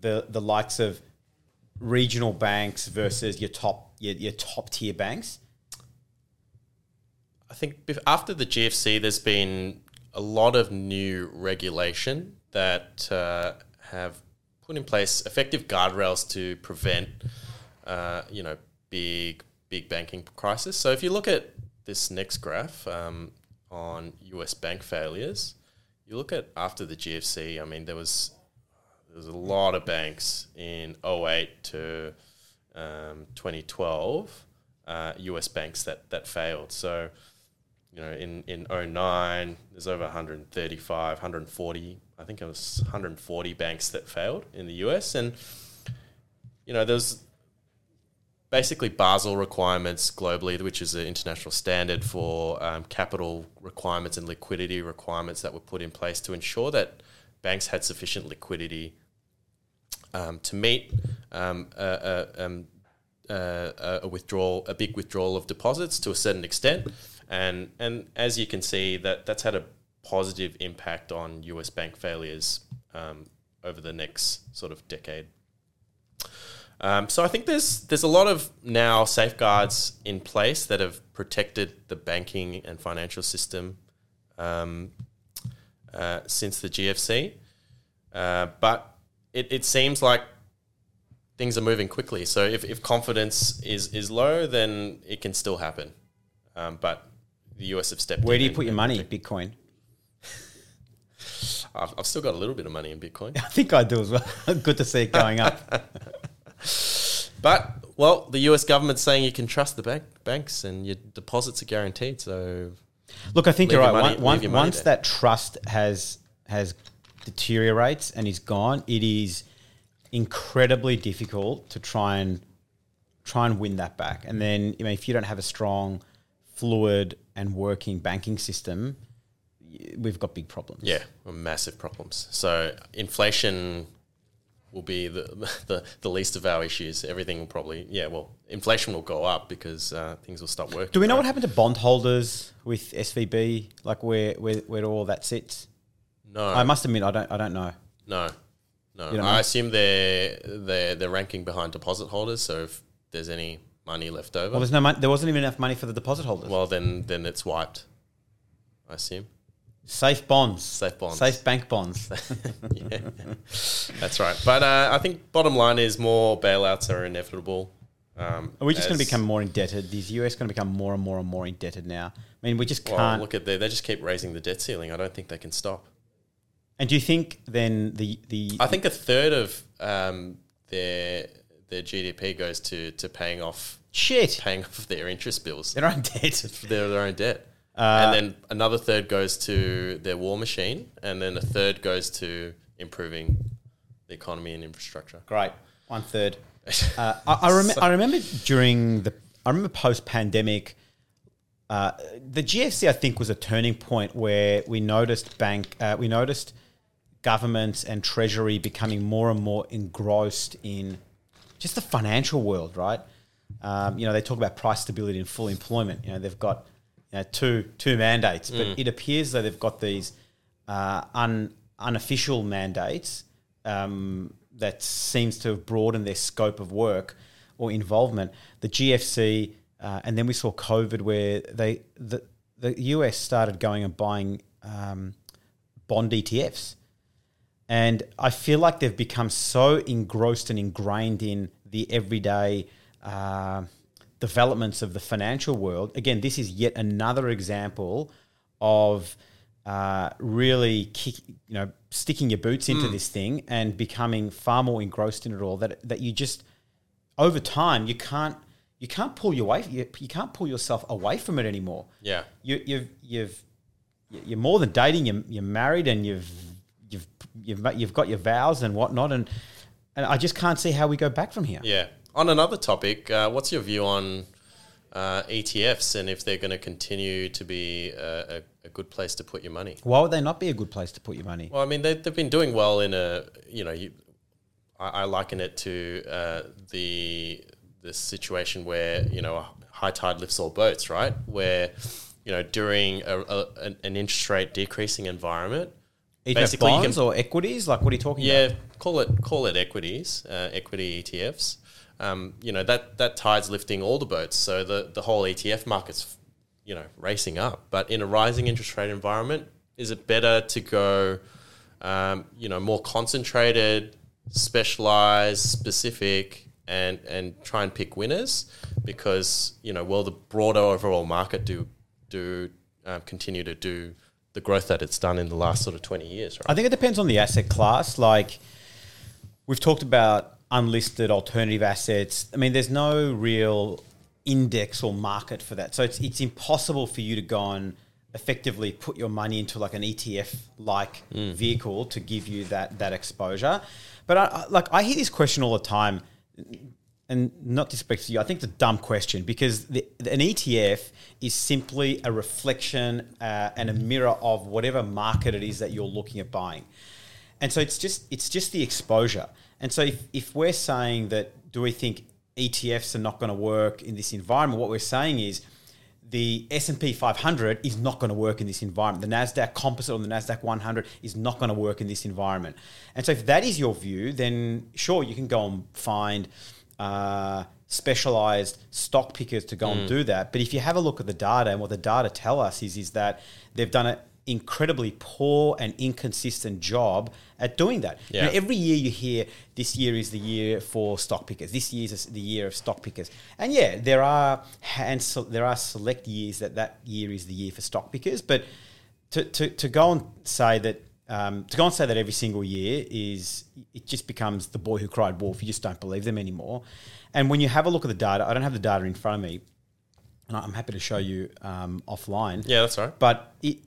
the the likes of regional banks versus your top your, your top tier banks? I think after the GFC, there's been a lot of new regulation that uh, have put in place effective guardrails to prevent, uh, you know, big big banking crisis. So if you look at this next graph um, on U.S. bank failures, you look at after the GFC. I mean, there was there was a lot of banks in 08 to um, 2012, uh, US banks that, that failed. So you know, in, in 09, there's over 135, 140, I think it was 140 banks that failed in the US. And, you know, there's basically Basel requirements globally, which is an international standard for um, capital requirements and liquidity requirements that were put in place to ensure that banks had sufficient liquidity um, to meet um, a, a, um, a, withdrawal, a big withdrawal of deposits to a certain extent and and as you can see, that that's had a positive impact on U.S. bank failures um, over the next sort of decade. Um, so I think there's there's a lot of now safeguards in place that have protected the banking and financial system um, uh, since the GFC, uh, but it, it seems like things are moving quickly. So if, if confidence is is low, then it can still happen. Um, but the US have stepped Where do you put your money? Bitcoin. I've, I've still got a little bit of money in Bitcoin. I think I do as well. Good to see it going up. but well, the US government's saying you can trust the bank, banks and your deposits are guaranteed. So, look, I think you're right. Money, once, once that trust has has deteriorates and is gone, it is incredibly difficult to try and try and win that back. And then, I mean, if you don't have a strong, fluid and working banking system, we've got big problems. Yeah, massive problems. So inflation will be the, the, the least of our issues. Everything will probably, yeah, well, inflation will go up because uh, things will stop working. Do we know right? what happened to bondholders with SVB? Like where, where, where all that sits? No. I must admit, I don't, I don't know. No. No. I know? assume they're, they're, they're ranking behind deposit holders. So if there's any money left over. Well, there's no money. There wasn't even enough money for the deposit holders. Well, then then it's wiped. I assume. Safe bonds. Safe bonds. Safe bank bonds. yeah, that's right. But uh, I think bottom line is more bailouts are inevitable. Um, are we just going to become more indebted? Is the US going to become more and more and more indebted now? I mean, we just can't. Well, look at they. They just keep raising the debt ceiling. I don't think they can stop. And do you think then the the? I think a third of um, their their GDP goes to to paying off shit, paying off their interest bills, their own debt, their their own debt, uh, and then another third goes to their war machine, and then a third goes to improving the economy and infrastructure. Great, one third. uh, I, I, rem- I remember during the I remember post pandemic. Uh, the GFC, I think, was a turning point where we noticed bank, uh, we noticed governments and treasury becoming more and more engrossed in just the financial world, right? Um, you know, they talk about price stability and full employment. You know, they've got you know, two two mandates, but it appears that they've got these uh, un, unofficial mandates um, that seems to have broadened their scope of work or involvement. The GFC, uh, and then we saw COVID, where they the the US started going and buying um, bond ETFs. And I feel like they've become so engrossed and ingrained in the everyday uh, developments of the financial world. Again, this is yet another example of uh, really kick, you know, sticking your boots into this thing and becoming far more engrossed in it all. That that you just over time you can't you can't pull your way you, you can't pull yourself away from it anymore Yeah. you, you've you've you're more than dating. You're, you're married, and you've you've you've you've got your vows and whatnot, and and I just can't see how we go back from here. Yeah. On another topic, uh, what's your view on uh, ETFs and if they're going to continue to be a, a, a good place to put your money? Why would they not be a good place to put your money? Well, I mean, they, they've been doing well in a, you know, you, I, I liken it to uh, the the situation where you know a high tide lifts all boats, right? Where you know during a, a, an an interest rate decreasing environment, ETF bonds or equities? Like what are you talking yeah, about? Yeah, call it call it equities, uh, equity ETFs. Um, you know that that tide's lifting all the boats, so the the whole ETF market's you know racing up. But in a rising interest rate environment, is it better to go, um, you know, more concentrated, specialized, specific, and and try and pick winners? Because you know, will the broader overall market do do um, continue to do the growth that it's done in the last sort of twenty years? Right? I think it depends on the asset class. Like we've talked about unlisted alternative assets. I mean, there's no real index or market for that. So it's it's impossible for you to go and effectively put your money into like an ETF like hmm. vehicle to give you that that exposure. But I, I, like I hear this question all the time and not disrespect to you, I think it's a dumb question because the, an ETF is simply a reflection uh, and a mirror of whatever market it is that you're looking at buying, and so it's just it's just the exposure. And so if, if we're saying that do we think ETFs are not going to work in this environment, what we're saying is the S&P 500 is not going to work in this environment. The Nasdaq Composite or the Nasdaq 100 is not going to work in this environment. And so if that is your view, then sure you can go and find uh, specialized stock pickers to go and do that. But if you have a look at the data and what the data tell us is is that they've done an incredibly poor and inconsistent job at doing that. You know, every year you hear this year is the year for stock pickers. This year is the year of stock pickers. And yeah, there are hand so there are select years that that year is the year for stock pickers. But to, to, to go and say that um, to go and say that every single year is it just becomes the boy who cried wolf. You just don't believe them anymore. And when you have a look at the data, I don't have the data in front of me, and I'm happy to show you um, offline. Yeah, that's right. But it,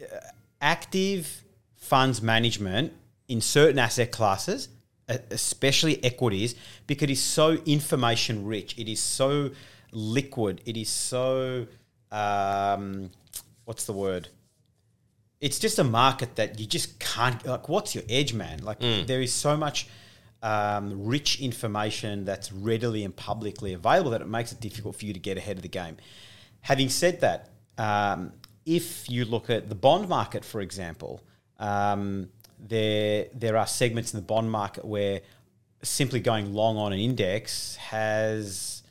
uh, active funds management in certain asset classes, especially equities, because it is so information rich, it is so liquid, it is so um, what's the word? It's just a market that you just can't like. What's your edge, man? Like there is so much um, rich information that's readily and publicly available that it makes it difficult for you to get ahead of the game. Having said that, um, if you look at the bond market, for example, um, there there are segments in the bond market where simply going long on an index has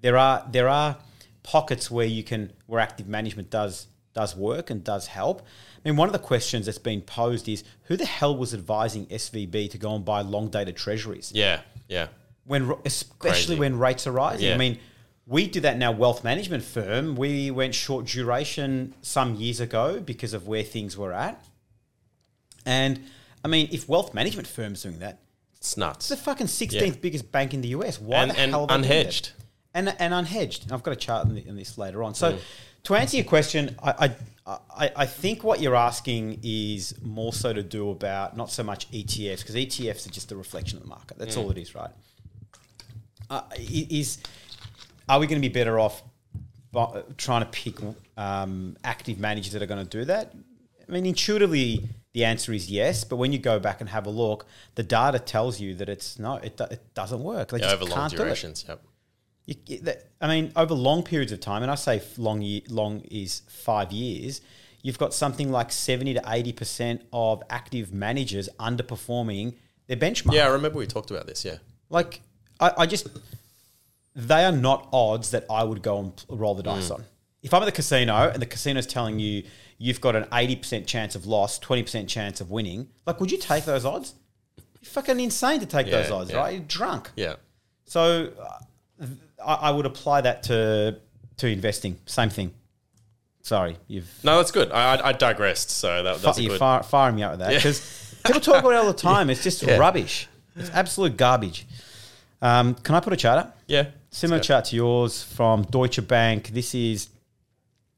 there are there are pockets where you can where active management does does work and does help. I mean, one of the questions that's been posed is who the hell was advising SVB to go and buy long dated treasuries? Yeah, yeah. when especially Crazy. when rates are rising. I mean, we did that in our wealth management firm. We went short duration some years ago because of where things were at. And I mean, if wealth management firms doing that, It's nuts. it's the fucking sixteenth biggest bank in the US. Why And- the and hell doing that? unhedged. And and unhedged. And I've got a chart in, the, on this later on. Mm. To answer your question, I, I I I think what you're asking is more so to do about not so much ETFs because ETFs are just a reflection of the market. That's Mm. all it is, right? Uh, is are we going to be better off trying to pick um, active managers that are going to do that? I mean, intuitively, the answer is yes. But when you go back and have a look, the data tells you that it's no, it, it doesn't work. They Yeah, just over long can't do it. durations. Yep. You, that- I mean, over long periods of time, and I say long year, long is five years. You've got something like seventy to eighty percent of active managers underperforming their benchmark. Yeah, I remember we talked about this. Yeah. Like, I, I just, they are not odds that I would go and roll the dice Mm. on. If I'm at the casino and the casino's telling you you've got an 80% chance of loss, 20% chance of winning, like, would you take those odds? You're fucking insane to take those odds, yeah. right? You're drunk. Yeah. So uh, I, I would apply that to to investing. Same thing. Sorry, you've No, that's good. I, I, I digressed. So that, that's a you're good. fire, firing me out with that Yeah. because people talk about it all the time. It's just Yeah. rubbish. It's absolute garbage. Um, can I put a chart up? yeah. Similar chart to yours from Deutsche Bank. This is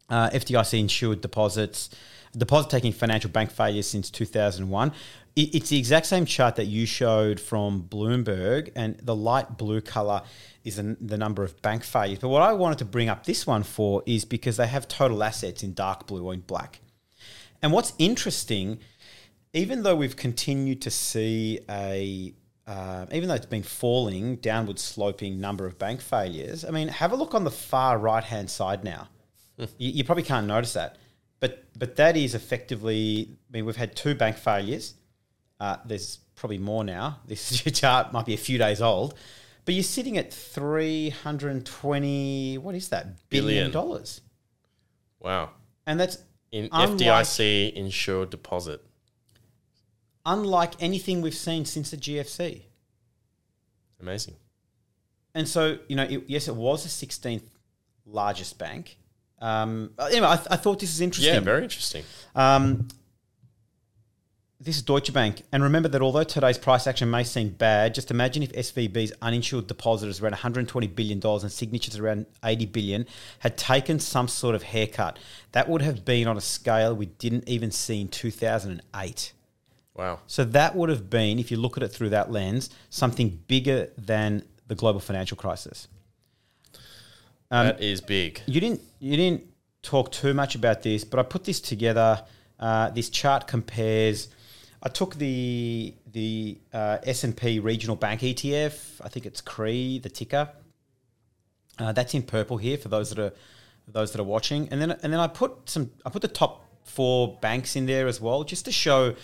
uh, FDIC insured deposits, deposit taking financial bank failures since 2001. It, it's the exact same chart that you showed from Bloomberg, and the light blue color is the, the number of bank failures. But what I wanted to bring up this one for is because they have total assets in dark blue or in black. And what's interesting, even though we've continued to see a, uh, even though it's been falling, downward sloping number of bank failures, I mean, have a look on the far right hand side now. you, you probably can't notice that, but but that is effectively. I mean, we've had two bank failures. Uh, there's probably more now. This chart might be a few days old, but you're sitting at three hundred and twenty. What is that? Billion Billion. dollars, Wow. and that's In Unlike- FDIC insured deposit. unlike anything we've seen since the GFC. Amazing. And so, you know, it, yes, it was the 16th largest bank. Um, anyway, I, th- I thought this is interesting. Yeah, very interesting. Um, this is Deutsche Bank. And remember that although today's price action may seem bad, just imagine if SVB's uninsured depositors around $120 billion and signatures around $80 billion had taken some sort of haircut. That would have been on a scale we didn't even see in 2008. Wow. So that would have been, if you look at it through that lens, something bigger than the global financial crisis. Um, that is big. You didn't you didn't talk too much about this, but I put this together. Uh, this chart compares. I took the the uh, S and P regional bank ETF. I think it's KRE, the ticker. Uh, that's in purple here for those that are those that are watching, and then and then I put some. I put the top four banks in there as well, just to show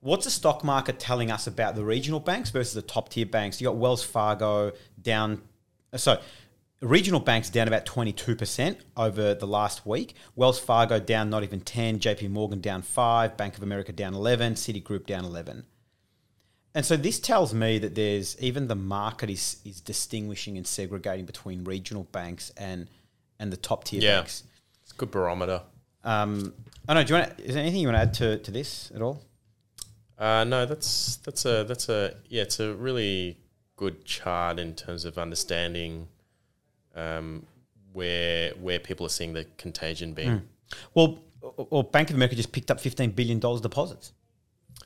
what's the stock market telling us about the regional banks versus the top tier banks. You got Wells Fargo down. uh, So regional banks down about 22% over the last week. Wells Fargo down not even 10, JP Morgan down 5, Bank of America down 11, Citigroup down 11. And so this tells me that there's even the market is is distinguishing and segregating between regional banks and and the top tier Yeah. banks. It's a good barometer. Um, I don't know. Do you want? To, is there anything you want to add to, to this at all? Uh, no, that's that's a that's a yeah, it's a really good chart in terms of understanding um, where where people are seeing the contagion being. Well, or Bank of America just picked up fifteen billion dollars deposits.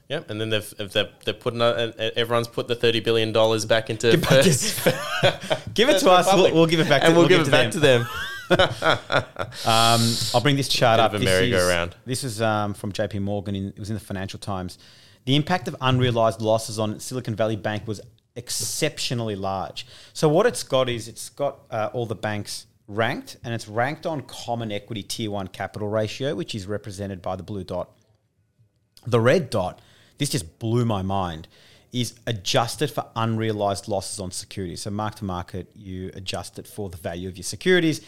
Yeah, and then they've they've they've put another, everyone's put the thirty billion dollars back into Give Give it to us. We'll, we'll give it back. and to, we'll, give it to back to them. Um, I'll bring this chart up. This merry-go-round. This is um, from JP Morgan. In, it was in the Financial Times. The impact of unrealized losses on Silicon Valley Bank was exceptionally large. So what it's got is it's got uh, all the banks ranked, and it's ranked on Common Equity Tier One capital ratio, which is represented by the blue dot. The red dot, this just blew my mind, is adjusted for unrealized losses on securities. So mark to market, you adjust it for the value of your securities.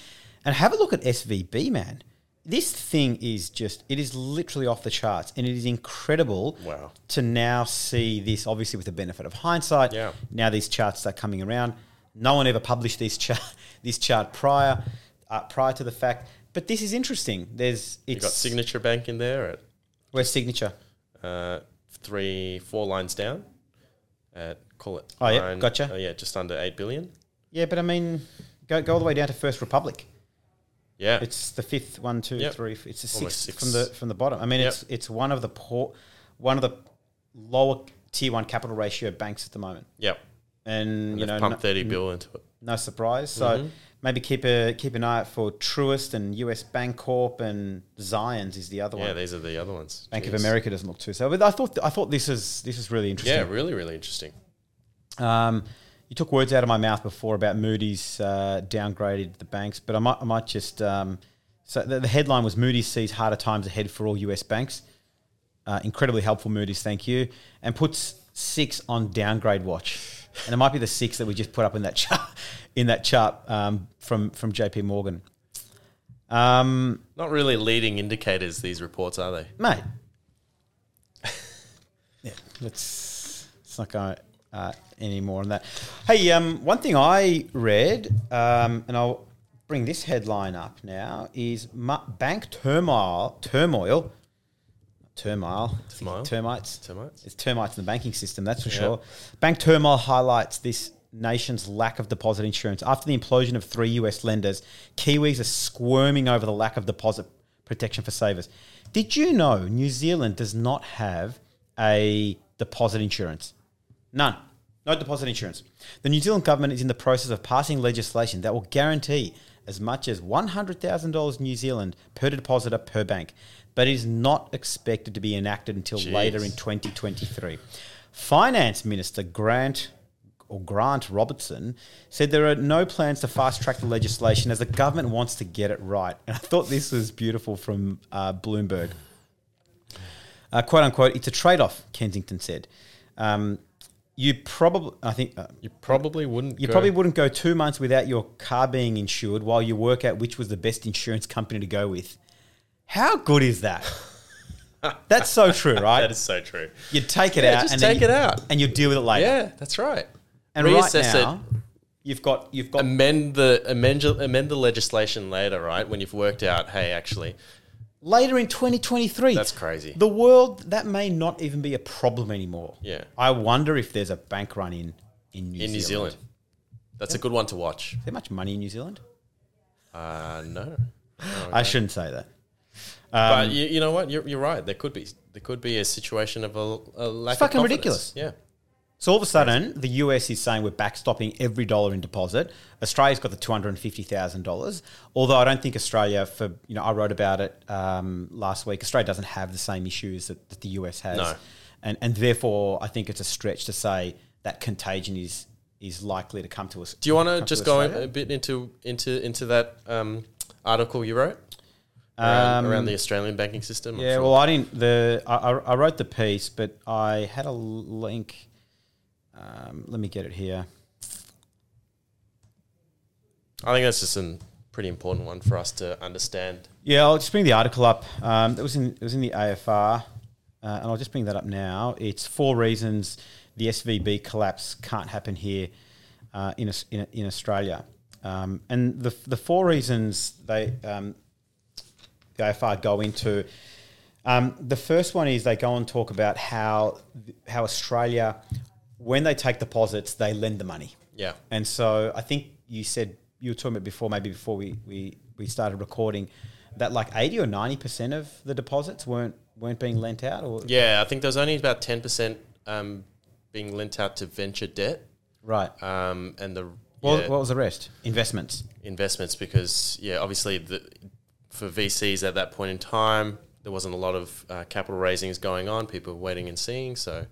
And have a look at SVB, man. This thing is just, it is literally off the charts. And it is incredible Wow. to now see this, obviously with the benefit of hindsight. Yeah. Now these charts start coming around. No one ever published this chart, this chart prior, uh, prior to the fact. But this is interesting. There's, You it's, got Signature Bank in there at where's signature? uh, three four lines down. At call it. Oh, yeah, gotcha. oh, yeah, just under eight billion. Yeah, but I mean, go, go all the way down to First Republic. Yeah, It's the fifth one, two, Yep. three. It's the sixth six. from the from the bottom. I mean, Yep. it's it's one of the poor, one of the lower tier one capital ratio banks at the moment, yep. and And you know, pumped no, thirty bill into it. no surprise. So Mhm. maybe keep a keep an eye out for Truist and US Bancorp and Zions is the other Yeah, one. Yeah, these are the other ones. Bank of America doesn't look too so, but I thought I thought this is this is really interesting. Yeah, really, really interesting. Um, you took words out of my mouth before about Moody's uh, downgraded the banks, but I might, I might just. Um, so the, the headline was Moody's sees harder times ahead for all US banks. Uh, incredibly helpful, Moody's, thank you. And puts six on downgrade watch. And it might be the six that we just put up in that chart, in that chart um, from, from JP Morgan. Um, Not really leading indicators, these reports, are they? mate. yeah, let's, let's not go uh, any more on that. Hey, um, one thing I read, um, and I'll bring this headline up now, is bank turmoil, turmoil, turmoil, Turmoil? termites, Termites? It's termites in the banking system, that's for Yeah. sure. Bank turmoil highlights this nation's lack of deposit insurance. After the implosion of three US lenders, Kiwis are squirming over the lack of deposit protection for savers. Did you know New Zealand does not have a deposit insurance? None. No deposit insurance. The New Zealand government is in the process of passing legislation that will guarantee as much as $100,000 New Zealand per depositor per bank, but it is not expected to be enacted until Jeez. later in 2023. Finance Minister Grant or Grant Robertson said there are no plans to fast track the legislation as the government wants to get it right. And I thought this was beautiful from uh, Bloomberg. Uh, quote unquote, it's a trade off, Kensington said. Um, you probably, I think, uh, You probably wouldn't. you go- probably wouldn't go two months without your car being insured while you work out which was the best insurance company to go with. How good is that? That's so true, right? That is so true. you take it Yeah, out just and take you- it out. and you deal with it later. Yeah, that's right. And Reassess right now, you've got you've got Amend the amend amend the legislation later, right? When you've worked out, hey, actually, later in 2023. That's crazy. The world that may not even be a problem anymore. Yeah. I wonder if there's a bank run in in New in Zealand. New Zealand, that's a good one to watch. Is there much money in New Zealand? Uh, no, I shouldn't say that. but you, you know what? You're, you're right. There could be there could be a situation of a, a lack. fucking of confidence. ridiculous. Yeah, So all of a sudden, the US is saying we're backstopping every dollar in deposit. Australia's got the two hundred and fifty thousand dollars. Although I don't think Australia, for you know, I wrote about it um, last week. Australia doesn't have the same issues that, that the US has, No. and and therefore I think it's a stretch to say that contagion is is likely to come to us. Do you want to just go a bit into into into that um, article you wrote around, Um, around the Australian banking system? I'm Yeah, sure. well, I didn't. The I, I I wrote the piece, but I had a link. Um, let me get it here. I think that's just a pretty important one for us to understand. Yeah, I'll just bring the article up. Um, it was in it was in the AFR, uh, and I'll just bring that up now. It's four reasons the SVB collapse can't happen here uh, in, in in Australia, um, and the the four reasons they um, the AFR go into. Um, the first one is they go and talk about how how Australia, when they take deposits, they lend the money. Yeah, And so I think you said you were talking about before, maybe before we, we, we started recording, that like eighty or ninety percent of the deposits weren't weren't being lent out, or yeah. I think there's only about ten percent um, being lent out to venture debt, right. um, and the What, yeah, what was the rest? Investments. investments because yeah, obviously the, for VCs at that point in time, there wasn't a lot of uh, capital raisings going on. People were waiting and seeing, so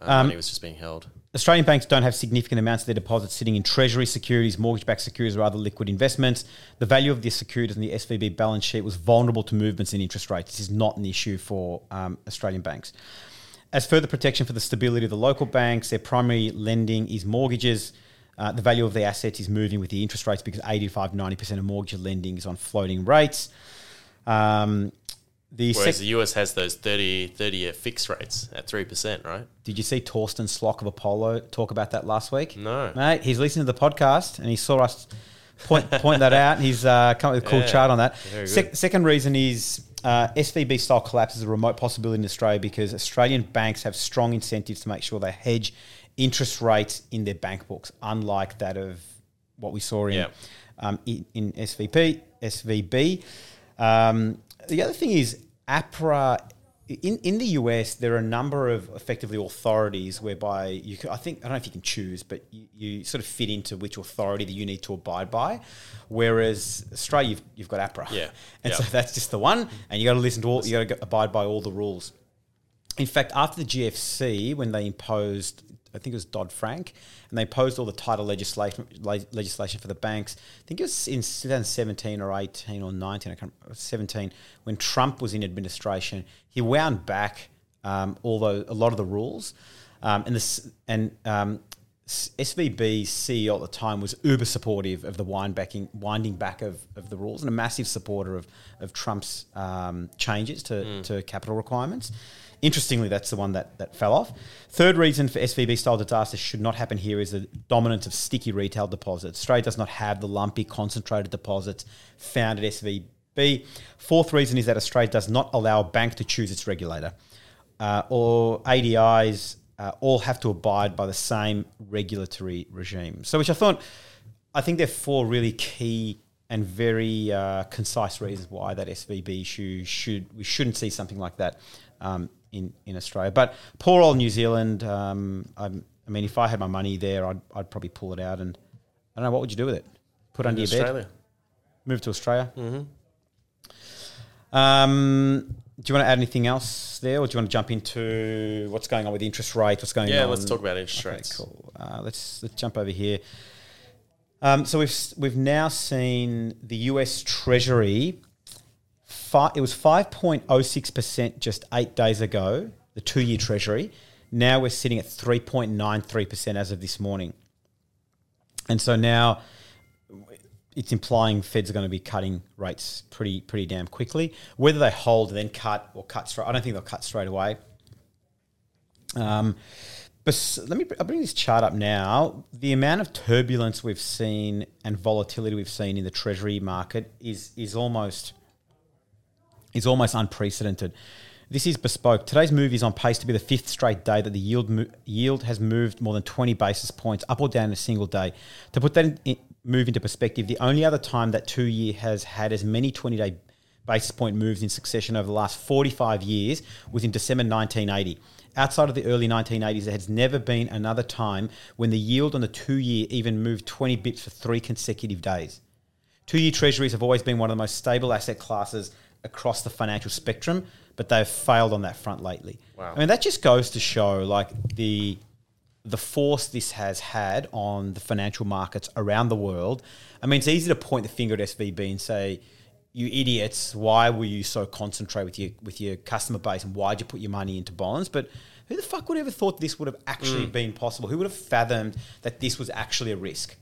Um, money was just being held. Australian banks don't have significant amounts of their deposits sitting in treasury securities, mortgage-backed securities, or other liquid investments. The value of the securities on the SVB balance sheet was vulnerable to movements in interest rates. This is not an issue for um, Australian banks. As further protection for the stability of the local banks, their primary lending is mortgages. Uh, the value of the assets is moving with the interest rates because 85 90% of mortgage lending is on floating rates. Um, the Whereas sec- the US has those 30, 30 year fixed rates at 3%, right? Did you see Torsten Slok of Apollo talk about that last week? No. Mate, he's listening to the podcast and he saw us point point that out. He's uh, come up with a cool Yeah, chart on that. good. second reason is uh, SVB style collapse is a remote possibility in Australia because Australian banks have strong incentives to make sure they hedge interest rates in their bank books, unlike that of what we saw in Yeah. um, in, in SVP SVB. Um, the other thing is APRA. In, in the US, there are a number of effectively authorities whereby you, can, I think, I don't know if you can choose, but you, you sort of fit into which authority that you need to abide by. Whereas Australia, you've, you've got APRA. Yeah. And Yeah. so that's just the one, and you got to listen to all, you got to abide by all the rules. In fact, after the GFC, when they imposed I think it was Dodd Frank, and they posed all the title legislation le- legislation for the banks. I think it was in 2017 or 18 or 19, I can't 17 when Trump was in administration. He wound back um, all the, a lot of the rules, um, and this and um, SVB's CEO at the time was uber supportive of the wind backing, winding back of, of the rules and a massive supporter of, of Trump's um, changes to, mm. to capital requirements. Interestingly, that's the one that, that fell off. Third reason for SVB style disaster should not happen here is the dominance of sticky retail deposits. Australia does not have the lumpy, concentrated deposits found at SVB. Fourth reason is that Australia does not allow a bank to choose its regulator. Uh, or ADIs uh, all have to abide by the same regulatory regime. So, which I thought, I think there are four really key and very uh, concise reasons why that SVB issue should we shouldn't see something like that um, in in Australia. But poor old New Zealand. Um, i mean, if I had my money there, I'd, I'd probably pull it out and I don't know what would you do with it. Put it under your Australia. bed. Move to Australia. Mm-hmm. Um, do you want to add anything else there, or do you want to jump into what's going on with interest rates? What's going yeah, on? Yeah, let's talk about interest okay, rates. Cool. Uh, let's let's jump over here. Um, so we've we've now seen the U.S. Treasury. It was five point oh six percent just eight days ago. The two-year Treasury. Now we're sitting at three point nine three percent as of this morning. And so now it's implying Feds are going to be cutting rates pretty pretty damn quickly. Whether they hold and then cut or cut straight, I don't think they'll cut straight away. Um, but let me I'll bring this chart up now. The amount of turbulence we've seen and volatility we've seen in the Treasury market is is almost is almost unprecedented. This is bespoke. Today's move is on pace to be the fifth straight day that the yield mo- yield has moved more than 20 basis points up or down in a single day. To put that in, in, move into perspective, the only other time that two year has had as many 20 day basis point moves in succession over the last 45 years was in December 1980. Outside of the early 1980s, there has never been another time when the yield on the two year even moved 20 bips for three consecutive days. Two year treasuries have always been one of the most stable asset classes across the financial spectrum, but they've failed on that front lately. Wow. I mean, that just goes to show like the the force this has had on the financial markets around the world. I mean, it's easy to point the finger at SVB and say, "You idiots! Why were you so concentrated with your with your customer base, and why'd you put your money into bonds?" But who the fuck would have ever thought this would have actually mm. been possible? Who would have fathomed that this was actually a risk?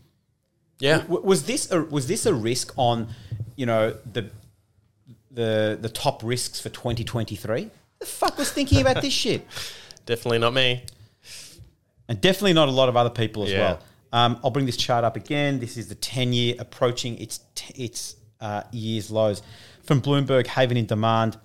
Yeah, w- was this a, was this a risk on, you know, the the the top risks for 2023? The fuck was thinking about this shit? Definitely not me and definitely not a lot of other people as yeah. well. Um, I'll bring this chart up again. This is the 10 year approaching its, t- its uh, year's lows. From Bloomberg, Haven in demand.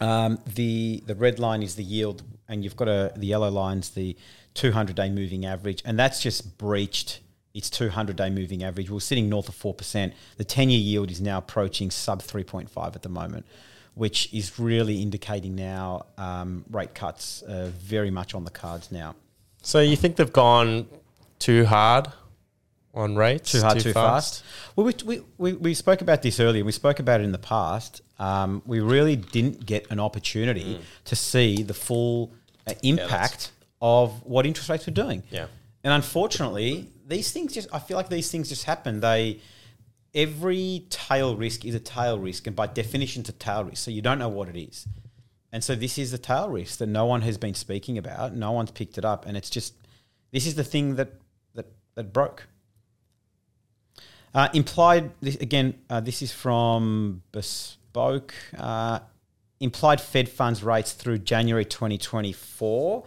Um, the, the red line is the yield, and you've got a, the yellow line's the 200 day moving average, and that's just breached its 200 day moving average. We're sitting north of 4%. The 10 year yield is now approaching sub 3.5 at the moment, which is really indicating now um, rate cuts are very much on the cards now. So you think they've gone too hard on rates? Too hard, too, too fast? fast? Well, we, we, we, we, spoke about this earlier. We spoke about it in the past. Um, we really didn't get an opportunity mm. to see the full uh, impact yeah, of what interest rates were doing. Yeah. And unfortunately, these things just, I feel like these things just happen. They, every tail risk is a tail risk, and by definition, it's a tail risk. So you don't know what it is. And so this is the tail risk that no one has been speaking about. No one's picked it up, and it's just this is the thing that that that broke. Uh, implied this, again. Uh, this is from Bespoke. Uh, implied Fed funds rates through January 2024.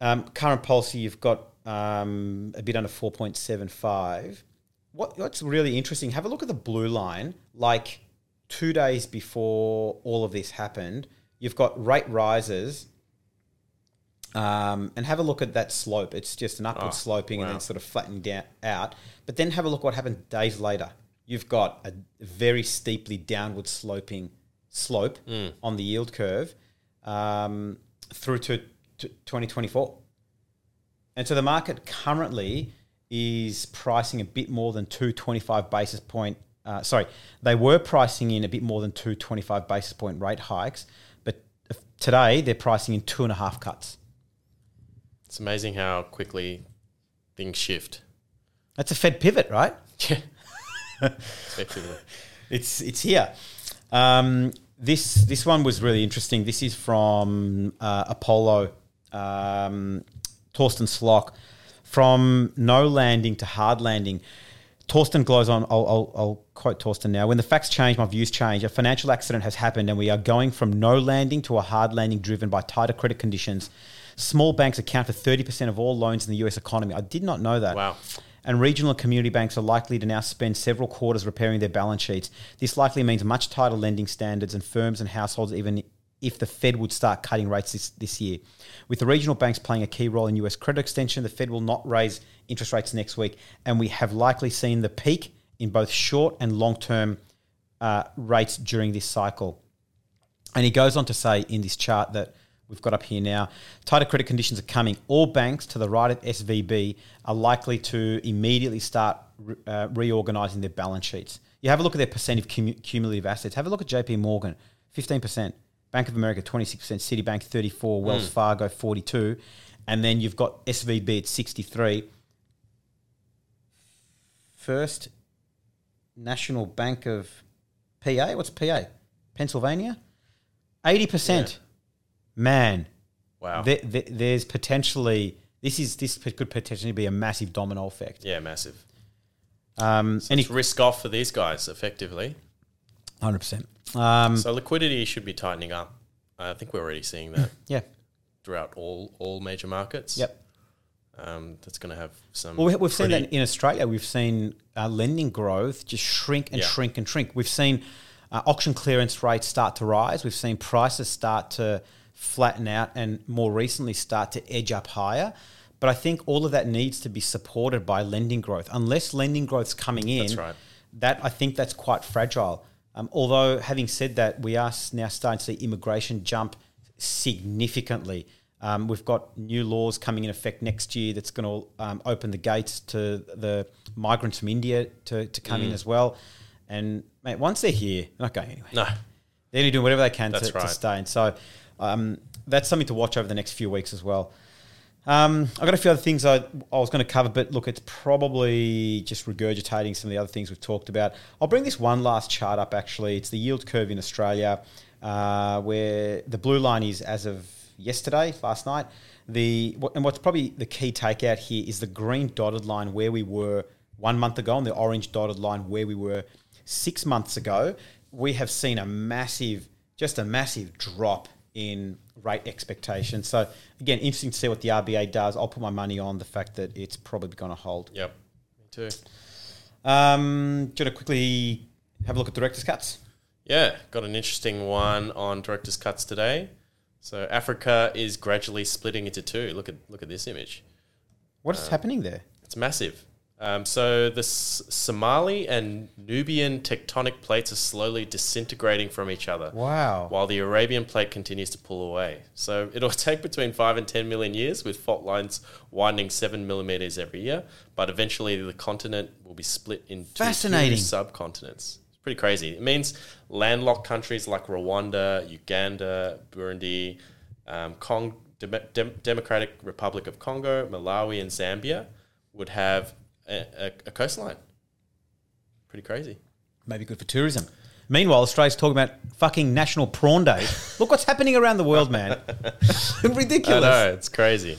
Um, current policy, you've got um, a bit under 4.75. What, what's really interesting? Have a look at the blue line. Like two days before all of this happened, you've got rate rises. Um, and have a look at that slope. It's just an upward oh, sloping wow. and then sort of flattening down out. But then have a look what happened days later. You've got a very steeply downward sloping slope mm. on the yield curve um, through to, to 2024. And so the market currently is pricing a bit more than 225 basis point uh, sorry, they were pricing in a bit more than 225 basis point rate hikes, but today they're pricing in two and a half cuts. It's amazing how quickly things shift. That's a Fed pivot, right? Yeah. Effectively. It's it's here. Um, this this one was really interesting. This is from uh, Apollo, um, Torsten Slok. From no landing to hard landing. Torsten glows on. I'll, I'll, I'll quote Torsten now. When the facts change, my views change. A financial accident has happened, and we are going from no landing to a hard landing driven by tighter credit conditions. Small banks account for 30% of all loans in the US economy. I did not know that. Wow. And regional and community banks are likely to now spend several quarters repairing their balance sheets. This likely means much tighter lending standards and firms and households, even if the Fed would start cutting rates this, this year. With the regional banks playing a key role in US credit extension, the Fed will not raise interest rates next week. And we have likely seen the peak in both short and long term uh, rates during this cycle. And he goes on to say in this chart that we've got up here now tighter credit conditions are coming. All banks to the right of SVB are likely to immediately start re- uh, reorganizing their balance sheets. You have a look at their percent of cum- cumulative assets. Have a look at JP Morgan, 15%. Bank of America, 26%. Citibank, 34 Wells Fargo, 42 And then you've got SVB at 63 First National Bank of PA. What's PA? Pennsylvania? 80%. Man, Wow. there, there- there's potentially this is this could potentially be a massive domino effect. yeah, massive. Um, any risk off for these guys, effectively. hundred percent. Um, So liquidity should be tightening up. I think we're already seeing that yeah. throughout all all major markets. Yep. Um, that's going to have some. Well, we- we've seen that in Australia. We've seen uh, lending growth just shrink and Yeah. shrink and shrink. We've seen uh, auction clearance rates start to rise. We've seen prices start to flatten out and more recently start to edge up higher. But I think all of that needs to be supported by lending growth. Unless lending growth's coming in, That's right. that I think that's quite fragile. Um, although, having said that, we are now starting to see immigration jump significantly. Um, we've got new laws coming in effect next year that's going to um, open the gates to the migrants from India to, to come Mm. in as well. And mate, once they're here, they're not going anywhere. No. They're only doing whatever they can to, That's to right. stay. And so um, that's something to watch over the next few weeks as well. Um, I've got a few other things I, I was going to cover, but look, it's probably just regurgitating some of the other things we've talked about. I'll bring this one last chart up actually. It's the yield curve in Australia, uh, where the blue line is as of yesterday, last night. The And what's probably the key takeout here is the green dotted line where we were one month ago and the orange dotted line where we were six months ago. We have seen a massive, just a massive drop in rate expectations. So again, interesting to see what the RBA does. I'll put my money on the fact that it's probably going to hold. Yep. Me too. Um, do you want to quickly have a look at director's cuts? Yeah, got an interesting one on director's cuts today. So Africa is gradually splitting into two. Look at look at this image. What is happening there? It's massive. Um, so the S- Somali and Nubian tectonic plates are slowly disintegrating from each other. Wow. While the Arabian plate continues to pull away. So it'll take between 5 and 10 million years, with fault lines widening 7 millimeters every year. But eventually, the continent will be split into Fascinating. two subcontinents. It's pretty crazy. It means landlocked countries like Rwanda, Uganda, Burundi, um, Cong- Dem- Dem- Democratic Republic of Congo, Malawi, and Zambia would have a, a, coastline. Pretty crazy. Maybe good for tourism. Meanwhile, Australia's talking about fucking National Prawn Day. Look what's happening around the world, man. Ridiculous. I know it's crazy,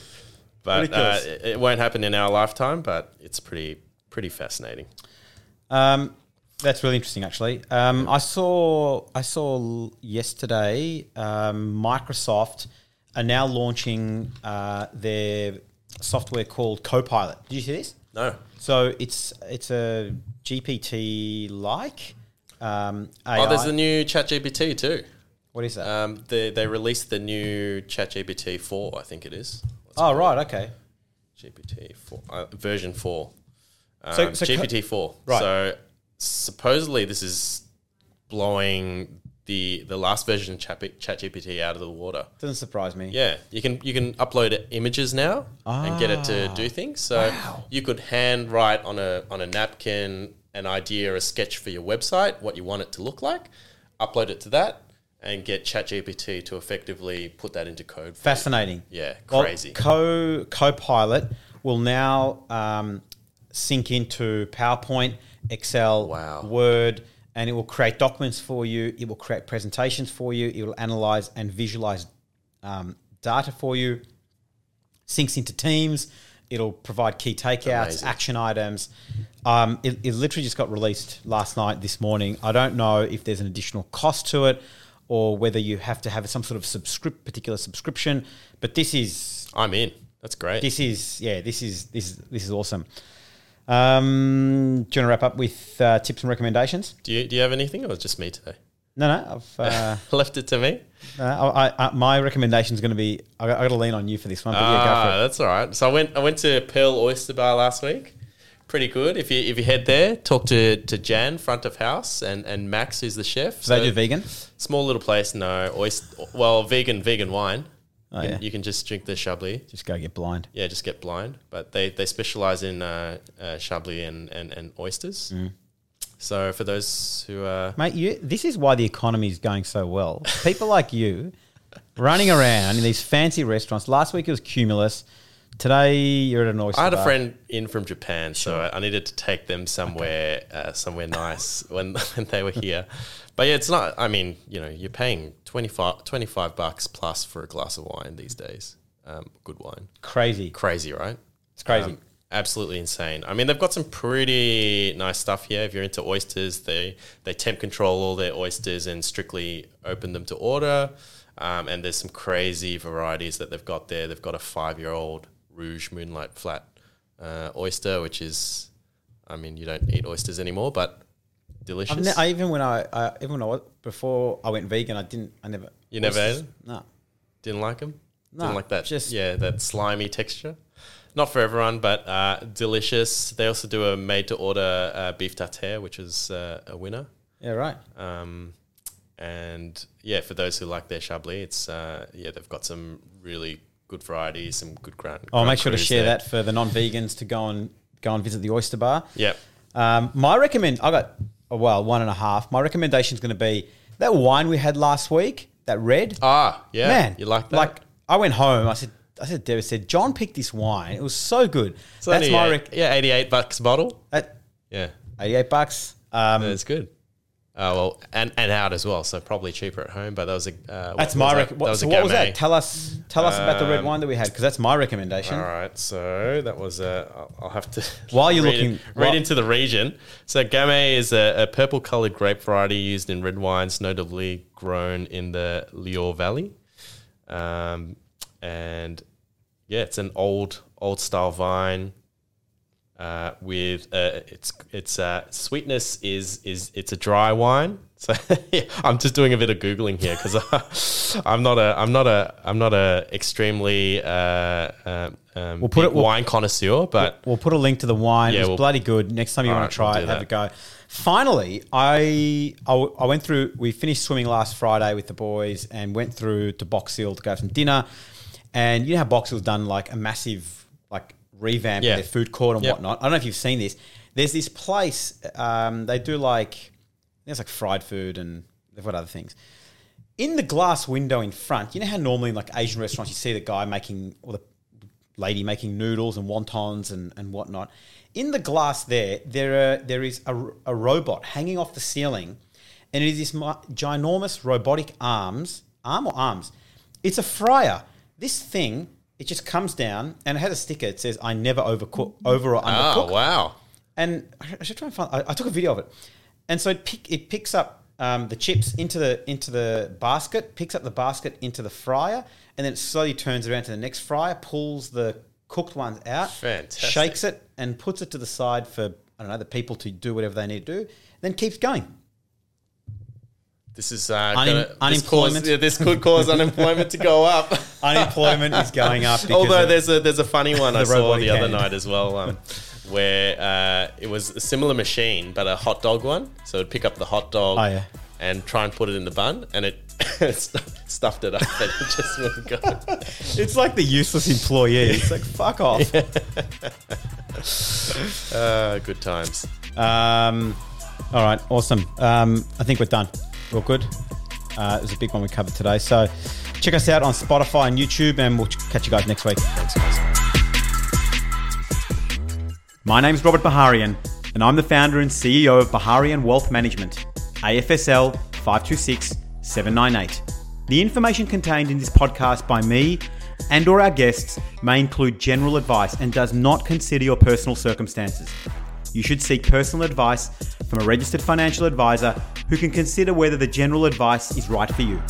but uh, it, it won't happen in our lifetime. But it's pretty pretty fascinating. Um, that's really interesting, actually. Um, I saw I saw yesterday um, Microsoft are now launching uh, their software called Copilot. Did you see this? No, So it's it's a GPT like um, AI. oh, there's the new ChatGPT too. what is that? Um, they they released the new ChatGPT four, I think it is. Let's oh right, okay. GPT four uh, version four. Um, So- so GPT four. Right. So supposedly this is blowing the the last version of Chat ChatGPT out of the water. Doesn't surprise me. Yeah, you can you can upload images now and get it to do things. So Ah. Wow. you could hand write on a on a napkin an idea, a sketch for your website, what you want it to look like, upload it to that, and get ChatGPT to effectively put that into code. for you. Fascinating. Yeah, Well, crazy. Co Copilot will now um, sync into PowerPoint, Excel, Wow. Word, and it will create documents for you. It will create presentations for you. It will analyze and visualize um, data for you. Syncs into Teams. It'll provide key takeouts, Amazing. action items. Um, it, it literally just got released last night, this morning. I don't know if there's an additional cost to it or whether you have to have some sort of subscript, particular subscription. But this is I'm in. That's great. this is yeah this is this is this is awesome. Um, do you want to wrap up with uh, tips and recommendations? do you do you have anything, or just me today? No, no. I've, uh, Left it to me. uh, I, I, my recommendation is going to be. I got, I got to lean on you for this one. But yeah, Ah, it. that's all right. So I went I went to Pearl Oyster Bar last week. Pretty good. If you if you head there, talk to, to Jan, front of house, and, and Max, who's the chef. Do they do vegan? Small little place, no oyster. Well, vegan vegan wine. Oh, You can- yeah. You can just drink the Chablis. Just go get blind. Yeah, just get blind. But they, they specialize in uh, uh, Chablis and, and, and oysters. Mm. So for those who uh, Mate, you, this is why the economy is going so well. People like you running around in these fancy restaurants. Last week it was Cumulus. Today you're at an oyster I had a friend in from Japan, so I I needed to take them somewhere, uh, somewhere nice when, when they were here. But yeah, it's not. I mean, you know, you're paying 25, 25 bucks plus for a glass of wine these days. Um, good wine, Crazy. crazy, right? It's crazy. Um, absolutely insane. I mean, they've got some pretty nice stuff here. If you're into oysters, they they temp control all their oysters and strictly open them to order. Um, and there's some crazy varieties that they've got there. They've got a five year old Rouge Moonlight Flat uh, oyster, which is, I mean, you don't eat oysters anymore, but delicious. Ne- I, even when I, I even when I was, before I went vegan, I didn't. I never. You never ate it? No. Didn't like them? No, Didn't like that. just- yeah, that slimy texture. Not for everyone, but uh, delicious. They also do a made to order uh, beef tartare, which is uh, a winner. Yeah. Right. Um, and yeah, for those who like their Chablis, it's uh, yeah, they've got some really good varieties, some good ground. I'll Grand make sure to share there. that for the non-vegans to go and go and visit the oyster bar. Yep. Um, my recommend, I got oh, well one and a half. My recommendation is going to be that wine we had last week, that red. Ah, yeah. Man, you like that? Like I went home, I said, I said, Deb said, John picked this wine. It was so good. It's That's my rec- yeah, eighty-eight bucks bottle. that Yeah, eighty-eight bucks. Um, that's good. Oh well, and and out as well, so probably cheaper at home. But that was a uh, that's my rec- that? what, That was so a what was that? Tell us, tell us about the red Um, wine that we had because that's my recommendation. All right, so that was a. I'll- I'll have to. While you're read, looking- read into the region. So Gamay is a, a purple-colored grape variety used in red wines, notably grown in the Loire Valley, um, and yeah, it's an old old style vine. Uh, with uh, its its uh, sweetness is is it's a dry wine. So yeah, I'm just doing a bit of googling here because I'm not a I'm not a I'm not a extremely uh, um, um, We'll put it- we'll- wine connoisseur, but We'll put a link to the wine. Yeah, it was we'll- bloody good. Next time you want to try we'll it, have a go. Finally, I, I w- I went through. We finished swimming last Friday with the boys and went through to Box Hill to go have some dinner. And you know how Box Hill's done like a massive like revamp Yeah. their food court and Yep. whatnot. I don't know if you've seen this. There's this place. Um, they do like there's like fried food and they've got other things in the glass window in front, you know how normally in like Asian restaurants you see the guy making or the lady making noodles and wontons and, and whatnot. In the glass there, there are, there is a, a robot hanging off the ceiling, and it is this ginormous robotic arms, arm or arms. It's a fryer. This thing, it just comes down and it has a sticker. It says, "I never overcook, over or undercook." oh wow, and I I should try and find. I, I took a video of it, and so it, pick, it picks up um, the chips into the into the basket, picks up the basket into the fryer, and then it slowly turns around to the next fryer, pulls the cooked ones out, Fantastic. shakes it, and puts it to the side for I don't know the people to do whatever they need to do. Then keeps going. This is uh, Unem- gonna, this, unemployment. cause, yeah, this could cause unemployment to go up. Unemployment is going up. Although there's a there's a funny one I saw the other night as well, um, where uh, it was a similar machine but a hot dog one. So it'd pick up the hot dog Oh, yeah. and try and put it in the bun, and it stuffed it up and it just wouldn't go. it's like the useless employee. It's like fuck off. Uh, good times. Um, all right, awesome. Um, I think we're done. We're good. Uh, it was a big one we covered today. So check us out on Spotify and YouTube, and we'll catch you guys next week. Thanks, guys. My name's Robert Baharian, and I'm the founder and CEO of Baharian Wealth Management, AFSL 526 798. The information contained in this podcast by me and or our guests may include general advice and does not consider your personal circumstances. You should seek personal advice from a registered financial advisor who can consider whether the general advice is right for you.